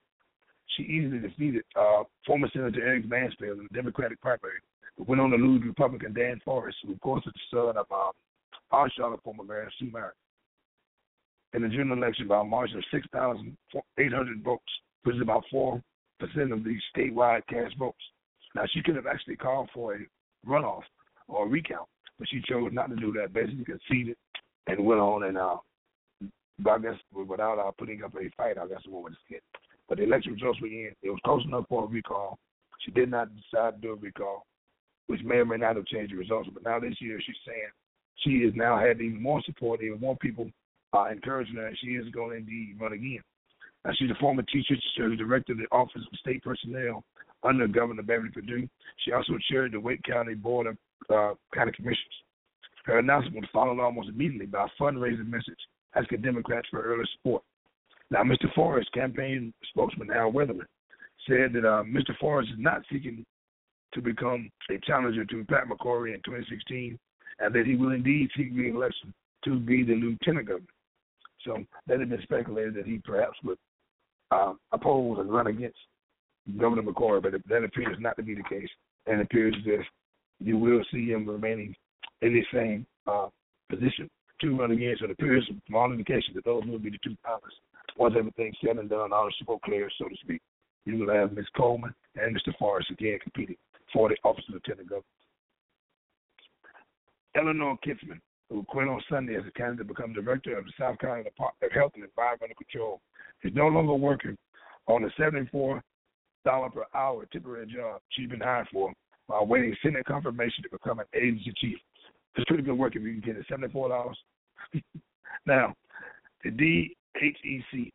she easily defeated uh, former Senator Eric Mansfield in the Democratic primary, but went on to lose Republican Dan Forest, who of course is the son of uh, our Charlotte former mayor Sue Myrick. In the general election by a margin of 6,800 votes, which is about 4% of the statewide cast votes. Now, she could have actually called for a runoff or a recount, but she chose not to do that, basically conceded and went on and, uh, I guess, without uh, putting up a fight, I guess what would get. But the election results were in. It was close enough for a recall. She did not decide to do a recall, which may or may not have changed the results. But now this year, she's saying she has now had even more support, even more people uh, encouraging her, and she is going to indeed run again. Now, she's a former teacher. She served as director of the Office of State Personnel under Governor Beverly Perdue. She also chaired the Wake County Board of uh, County Commissioners. Her announcement was followed almost immediately by a fundraising message asking Democrats for early support. Now, Mr. Forest, campaign spokesman Al Weatherman, said that uh, Mr. Forest is not seeking to become a challenger to Pat McCrory in 2016, and that he will indeed seek re-election to be the lieutenant governor. So that had been speculated that he perhaps would uh, oppose and run against Governor McCrory, but that appears not to be the case, and appears if you will see him remaining in the same uh, position to run against. So it appears from all indications that those will be the two finalists. Once everything's said and done, all the smoke clears, so to speak, you will have Ms. Coleman and Mr. Forest again competing for the office of lieutenant governor. Eleanor Kitzman, who quit on Sunday as a candidate to become director of the South Carolina Department of Health and Environmental Control, is no longer working on the $74 per hour temporary job she's been hired for while waiting Senate confirmation to become an agency chief. It's pretty good work if you can get it. $74. <laughs> now, the DHEC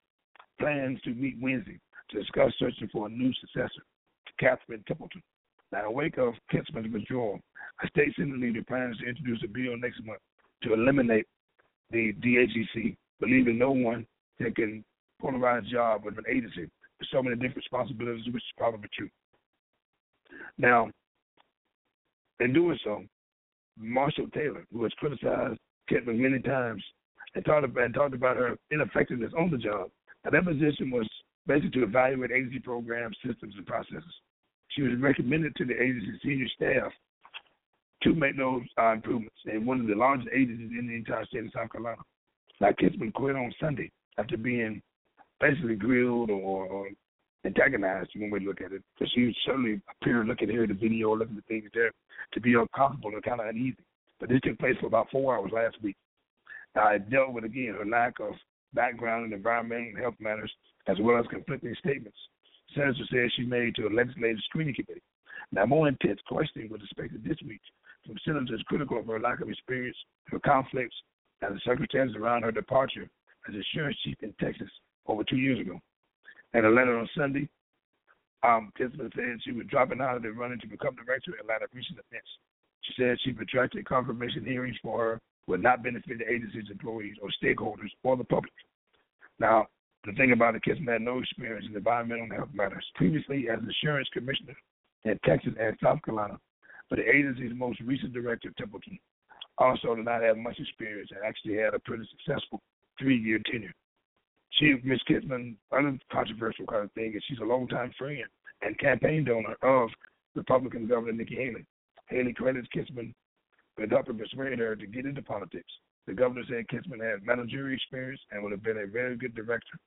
plans to meet Wednesday to discuss searching for a new successor to Catherine Templeton. Now, in wake of Kitzman's withdrawal, a state Senate leader plans to introduce a bill next month to eliminate the DHEC, believing no one that can polarize a job with an agency with so many different responsibilities, which is probably true. Now, in doing so, Marshall Taylor, who has criticized Kitzman many times and talked about, and talked about her ineffectiveness on the job, now that position was basically to evaluate agency programs, systems, and processes. She was recommended to the agency senior staff to make those uh, improvements in one of the largest agencies in the entire state of South Carolina. Now, Kitzman quit on Sunday after being basically grilled or, or antagonized, way to look at it, because she certainly appeared looking here at the video, looking at things there, to be uncomfortable and kind of uneasy. But this took place for about four hours last week. I dealt with, again, her lack of background in environmental and health matters, as well as conflicting statements Senator said she made to a legislative screening committee. Now, more intense questioning was expected this week from senators critical of her lack of experience, her conflicts, and the circumstances around her departure as insurance chief in Texas over two years ago. In a letter on Sunday, um, Kitzman said she was dropping out of the running to become director light of recent events. She said she protracted confirmation hearings for her would not benefit the agency's employees or stakeholders or the public. Now, the thing about it, Kitzman had no experience in environmental health matters. Previously, as insurance commissioner in Texas and South Carolina, but the agency's most recent director, Templeton, also did not have much experience and actually had a pretty successful three-year tenure. She, Ms. Kitzman, uncontroversial kind of thing, is she's a longtime friend and campaign donor of Republican Governor Nikki Haley. Haley credits Kitzman with helping persuade her to get into politics. The governor said Kitzman had managerial experience and would have been a very good director.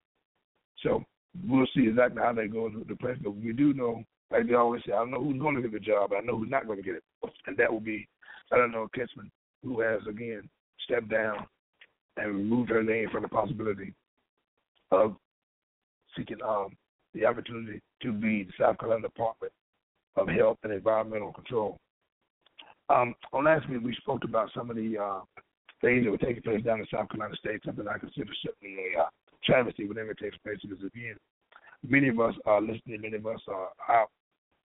So we'll see exactly how that goes with the president. But we do know, like they always say, I don't know who's going to get the job, I know who's not going to get it. And that will be, I don't know, Kitzman, who has, again, stepped down and removed her name from the possibility of seeking um, the opportunity to be the South Carolina Department of Health and Environmental Control. Um, on last week, we spoke about some of the uh, things that were taking place down in South Carolina State, something I consider certainly a uh, travesty whenever it takes place because, again, many of us are listening, many of us are out.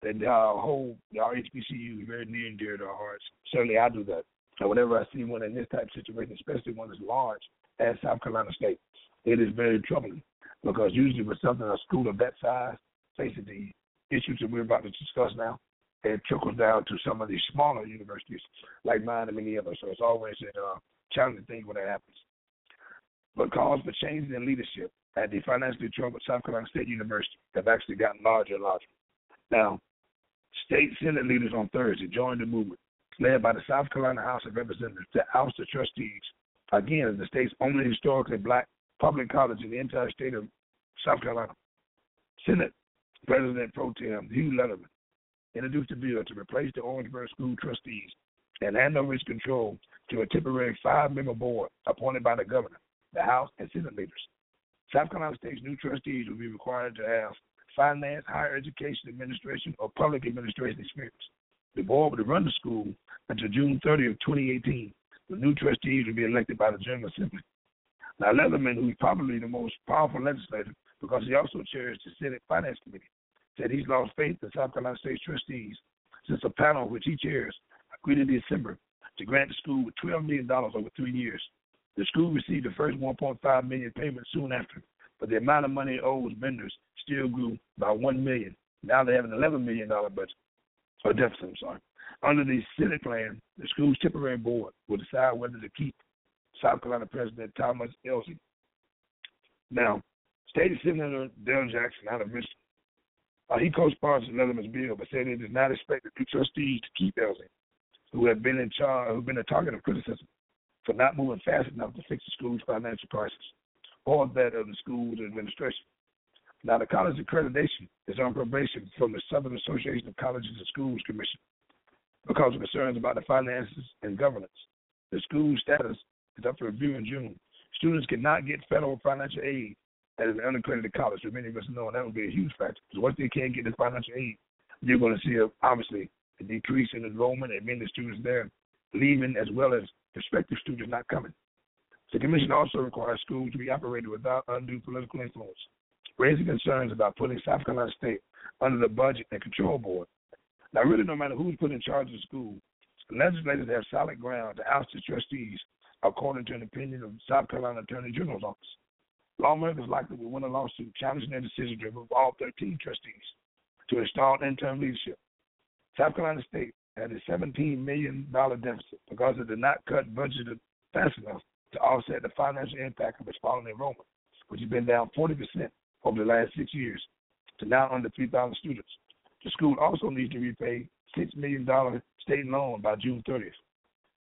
And our whole, our HBCU is very near and dear to our hearts. Certainly I do that. So whenever I see one in this type of situation, especially one as large as South Carolina State, it is very troubling because usually with something a school of that size, facing the issues that we're about to discuss now, it trickles down to some of these smaller universities like mine and many others. So it's always a uh, challenging thing when that happens. But calls for changes in leadership at the financially troubled South Carolina State University have actually gotten larger and larger. Now, state Senate leaders on Thursday joined the movement led by the South Carolina House of Representatives to oust the trustees, again, the state's only historically black public college in the entire state of South Carolina. Senate President Pro Tem Hugh Leatherman introduced a bill to replace the Orangeburg School trustees and hand over its control to a temporary five member board appointed by the governor, the House, and Senate leaders. South Carolina State's new trustees will be required to have finance, higher education administration, or public administration experience. The board would run the school until June 30 of 2018. The new trustees will be elected by the General Assembly. Now, Leatherman, who's probably the most powerful legislator because he also chairs the Senate Finance Committee. Said he's lost faith in South Carolina State trustees since a panel which he chairs agreed in December to grant the school with $12 million over three years. The school received the first $1.5 million payment soon after, but the amount of money owed vendors still grew by 1 million. Now they have an $11 million budget, or deficit, I'm sorry. Under the Senate plan, the school's temporary board will decide whether to keep South Carolina President Thomas Elzey. Now, State Senator Dale Jackson out of Michigan, uh, he co-sponsored Leatherman's bill, but said he does not expect the new trustees to keep Elzey, who have been in charge, who've been a target of criticism for not moving fast enough to fix the school's financial crisis or that of the school's administration. Now, the college accreditation is on probation from the Southern Association of Colleges and Schools Commission because of concerns about the finances and governance. The school status is up for review in June. Students cannot get federal financial aid as an unaccredited college, as many of us know, and that would be a huge factor. Because once they can't get this financial aid, you're going to see, a, obviously, a decrease in enrollment and many students there leaving as well as prospective students not coming. The commission also requires schools to be operated without undue political influence, raising concerns about putting South Carolina State under the Budget and Control Board. Now, really, no matter who's put in charge of the school, legislators have solid ground to oust the trustees, according to an opinion of the South Carolina Attorney General's office. Lawmakers likely will win a lawsuit challenging their decision to remove all 13 trustees to install interim leadership. South Carolina State had a $17 million deficit because it did not cut budget fast enough to offset the financial impact of its falling enrollment, which has been down 40% over the last six years to now under 3,000 students. The school also needs to repay $6 million state loan by June 30th.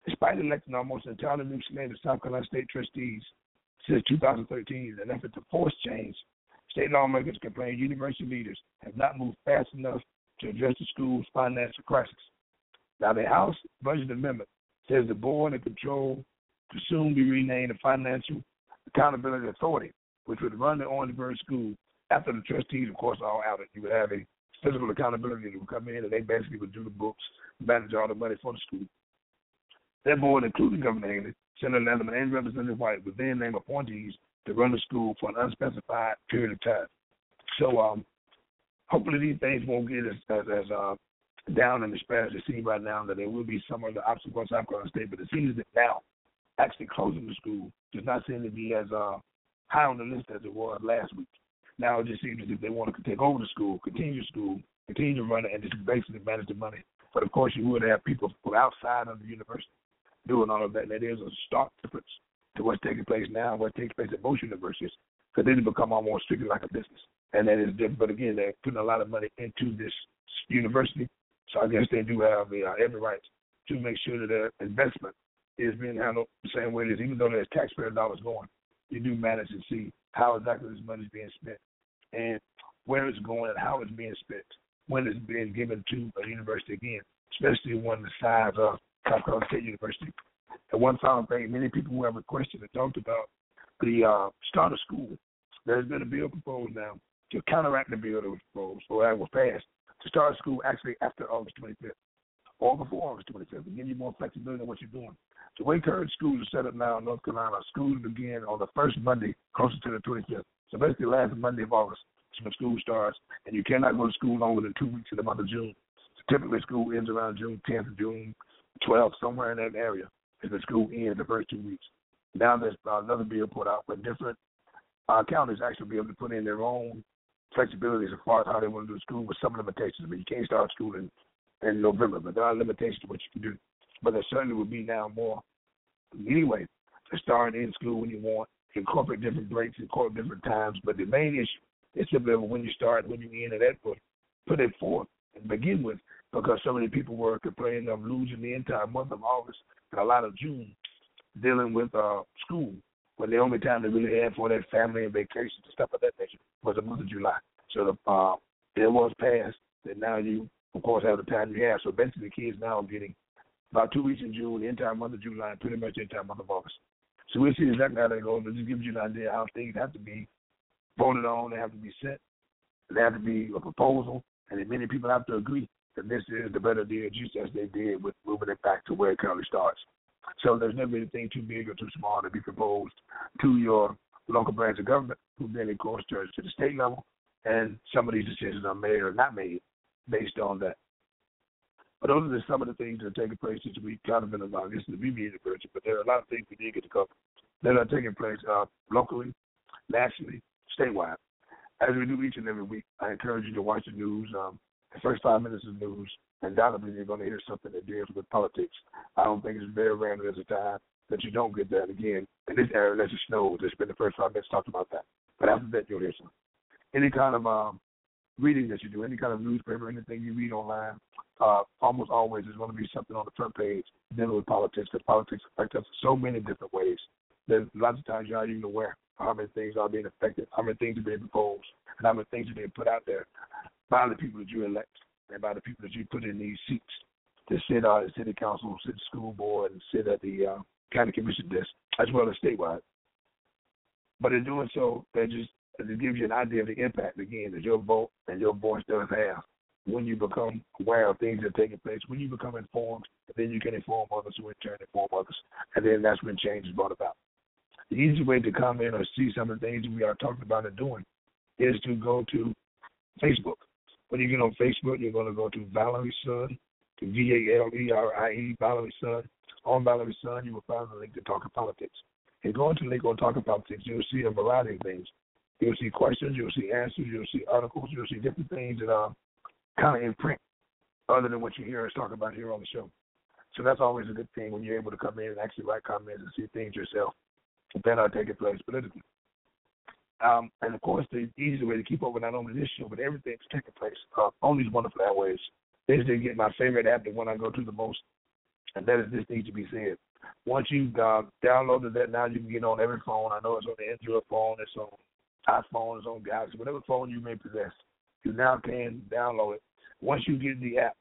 Despite electing almost entirely new slate of South Carolina State trustees since 2013 in an effort to force change, state lawmakers complain university leaders have not moved fast enough to address the school's financial crisis. Now, the House Budget Amendment says the board and control to soon be renamed the Financial Accountability Authority, which would run the Orangeburg School after the trustees, of course, are out. You would have a physical accountability that would come in and they basically would do the books, manage all the money for the school. That board, including Governor Haley, Senator Leatherman, and Representative White, would then name appointees to run the school for an unspecified period of time. So, um, hopefully, these things won't get as as, as uh, down in the as it seems right now. That there will be some of other obstacles South Carolina State, but it seems that now actually closing the school does not seem to be as uh, high on the list as it was last week. Now it just seems as if they want to take over the school, continue the school, continue to run it, and just basically manage the money. But of course, you would have people from outside of the university doing all of that. And there is a stark difference to what's taking place now and what takes place at most universities because they become almost strictly like a business. And that is different. But again, they're putting a lot of money into this university. So I guess they do have the, uh, every right to make sure that their investment is being handled the same way it is, even though there's taxpayer dollars going. You do manage to see how exactly this money is being spent and where it's going and how it's being spent when it's being given to a university again, especially one the size of Carolina State University. And one final thing, many people who have requested and talked about the uh, start of school. There's been a bill proposed now to counteract the bill that was proposed or that was passed to start school actually after August 25th or before August 25th to give you more flexibility in what you're doing. The way current schools are set up now in North Carolina, schools begin on the first Monday closer to the 25th. So basically, last Monday of August is when school starts, and you cannot go to school longer than two weeks in the month of June. So typically, school ends around June 10th, June 12th, somewhere in that area. Is the school ends the first two weeks. Now there's another bill put out where different uh, counties actually be able to put in their own flexibilities as far as how they want to do school with some limitations. Mean, you can't start school in, in November, but there are limitations to what you can do. But there certainly would be now more leeway to start in school when you want, incorporate different breaks, incorporate different times. But the main issue is simply when you start, when you end, and that put, put it forth and begin with because so many people were complaining of losing the entire month of August and a lot of June dealing with uh, school when the only time they really had for their family and vacations and stuff of that nature was the month of July. So the uh, it was passed that now you, of course, have the time you have. So basically, the kids now are getting about two weeks in June, the entire month of July, and pretty much the entire month of August. So we'll see exactly how they go. But just gives you an idea how things have to be voted on, they have to be set, they have to be a proposal, and then many people have to agree that this is the better deal, just as they did with moving it back to where it currently starts. So there's never anything too big or too small to be proposed to your local branch of government, who then, of course, turns to the state level, and some of these decisions are made or not made based on that. But those are just some of the things that are taking place this week, kind of in the this is the BB University, but there are a lot of things we did get to cover that are taking place uh, locally, nationally, statewide. As we do each and every week, I encourage you to watch the news. Um, the first five minutes of news, undoubtedly you're going to hear something that deals with politics. I don't think it's very random there's a time that you don't get that again. In this area, unless it snows, it's been the first five minutes talked about that. But after that, you'll hear something. Any kind of um, reading that you do, any kind of newspaper, anything you read online, uh, almost always there's going to be something on the front page dealing with politics because politics affect us so many different ways. That lots of times you're not even aware how many things are being affected, how many things are being proposed, and how many things are being put out there by the people that you elect and by the people that you put in these seats to sit on the city council, sit the school board, and sit at the uh, county commission desk, as well as statewide. But in doing so, they just it gives you an idea of the impact again that your vote and your voice does have when you become aware of things that are taking place, when you become informed, then you can inform others who in turn inform others. And then that's when change is brought about. The easy way to come in or see some of the things we are talking about and doing is to go to Facebook. When you get on Facebook, you're going to go to Valerie's Son, to V A L E R I E, Valerie's Son. On Valerie's Son, you will find the link to Talking Politics. And going to the link on Talking Politics, you'll see a variety of things. You'll see questions, you'll see answers, you'll see articles, you'll see different things that um, are kind of in print, other than what you hear us talk about here on the show. So that's always a good thing when you're able to come in and actually write comments and see things yourself that are taking place politically. Um, and of course, the easiest way to keep up with not only this show, but everything that's taking place uh, on these wonderful airways is to get my favorite app, the one I go to the most, and that is This Needs to Be Said. Once you've uh, downloaded that, now you can get on every phone. I know it's on the Android phone, it's on iPhone, it's on Galaxy, whatever phone you may possess. You now can download it. Once you get the app,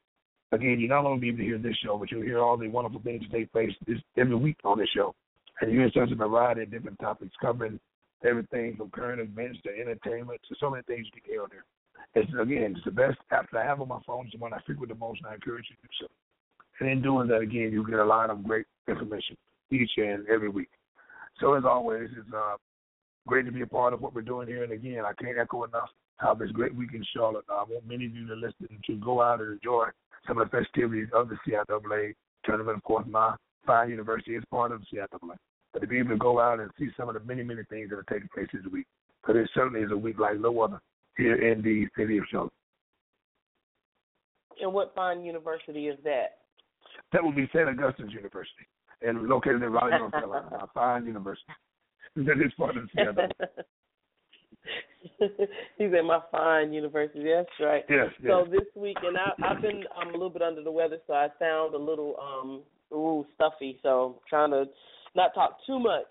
again, you're not only be able to hear this show, but you'll hear all the wonderful things that take place this, every week on this show. And you hear such a variety of different topics covering everything from current events to entertainment to so many things you can hear on there. It's again, it's the best app that I have on my phone. It's the one I frequent the most, and I encourage you to do so. And in doing that, again, you get a lot of great information each and every week. So as always, it's uh, great to be a part of what we're doing here. And again, I can't echo enough how this great week in Charlotte. I want many of you to listen to go out and enjoy some of the festivities of the CIAA tournament. Of course, my fine university is part of the CIAA. But to be able to go out and see some of the many, many things that are taking place this week, because it certainly is a week like no other here in the city of Charlotte.
And what fine university is that?
That would be St. Augustine's University, and located in Raleigh, North Carolina. a <laughs> fine university. <laughs> That is part of the <laughs>
He's at my fine university. That's right.
Yes. yes.
So this week, and I, I've been I'm a little bit under the weather, so I sound a little um ooh stuffy. So I'm trying to not talk too much.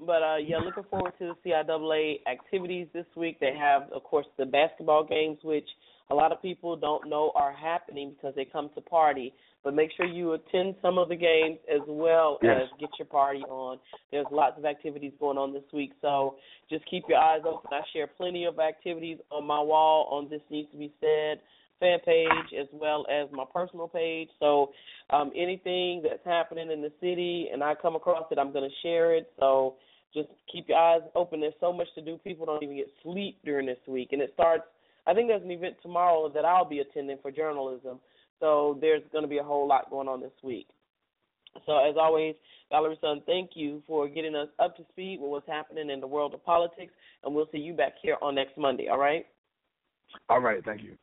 But uh yeah, looking forward to the CIAA activities this week. They have, of course, the basketball games, which a lot of people don't know are happening because they come to party. But make sure you attend some of the games as well
Yes.
as get your party on. There's lots of activities going on this week, so just keep your eyes open. I share plenty of activities on my wall on This Needs to Be Said fan page as well as my personal page. So um, anything that's happening in the city and I come across it, I'm going to share it. So just keep your eyes open. There's so much to do. People don't even get sleep during this week, and it starts. I think there's an event tomorrow that I'll be attending for journalism. So there's going to be a whole lot going on this week. So as always, Valerie's Son, thank you for getting us up to speed with what's happening in the world of politics, and we'll see you back here on next Monday. All right?
All right. Thank you.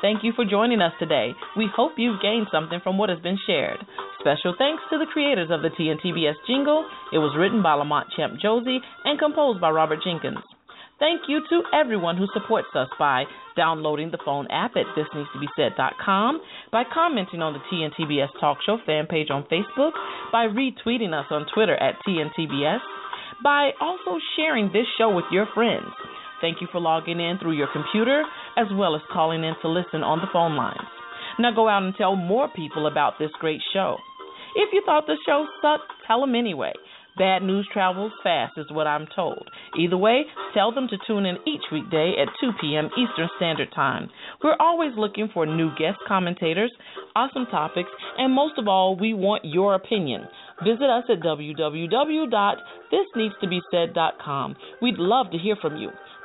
Thank you for joining us today. We hope you've gained something from what has been shared. Special thanks to the creators of the TNTBS jingle. It was written by Lamont Champ Josie and composed by Robert Jenkins. Thank you to everyone who supports us by downloading the phone app at thisneedstobesaid.com, by commenting on the TNTBS Talk Show fan page on Facebook, by retweeting us on Twitter at TNTBS, by also sharing this show with your friends. Thank you for logging in through your computer as well as calling in to listen on the phone lines. Now go out and tell more people about this great show. If you thought the show sucked, tell them anyway. Bad news travels fast, is what I'm told. Either way, tell them to tune in each weekday at 2 p.m. Eastern Standard Time. We're always looking for new guest commentators, awesome topics, and most of all, we want your opinion.
Visit us at www.thisneedstobesaid.com. We'd love to hear from you.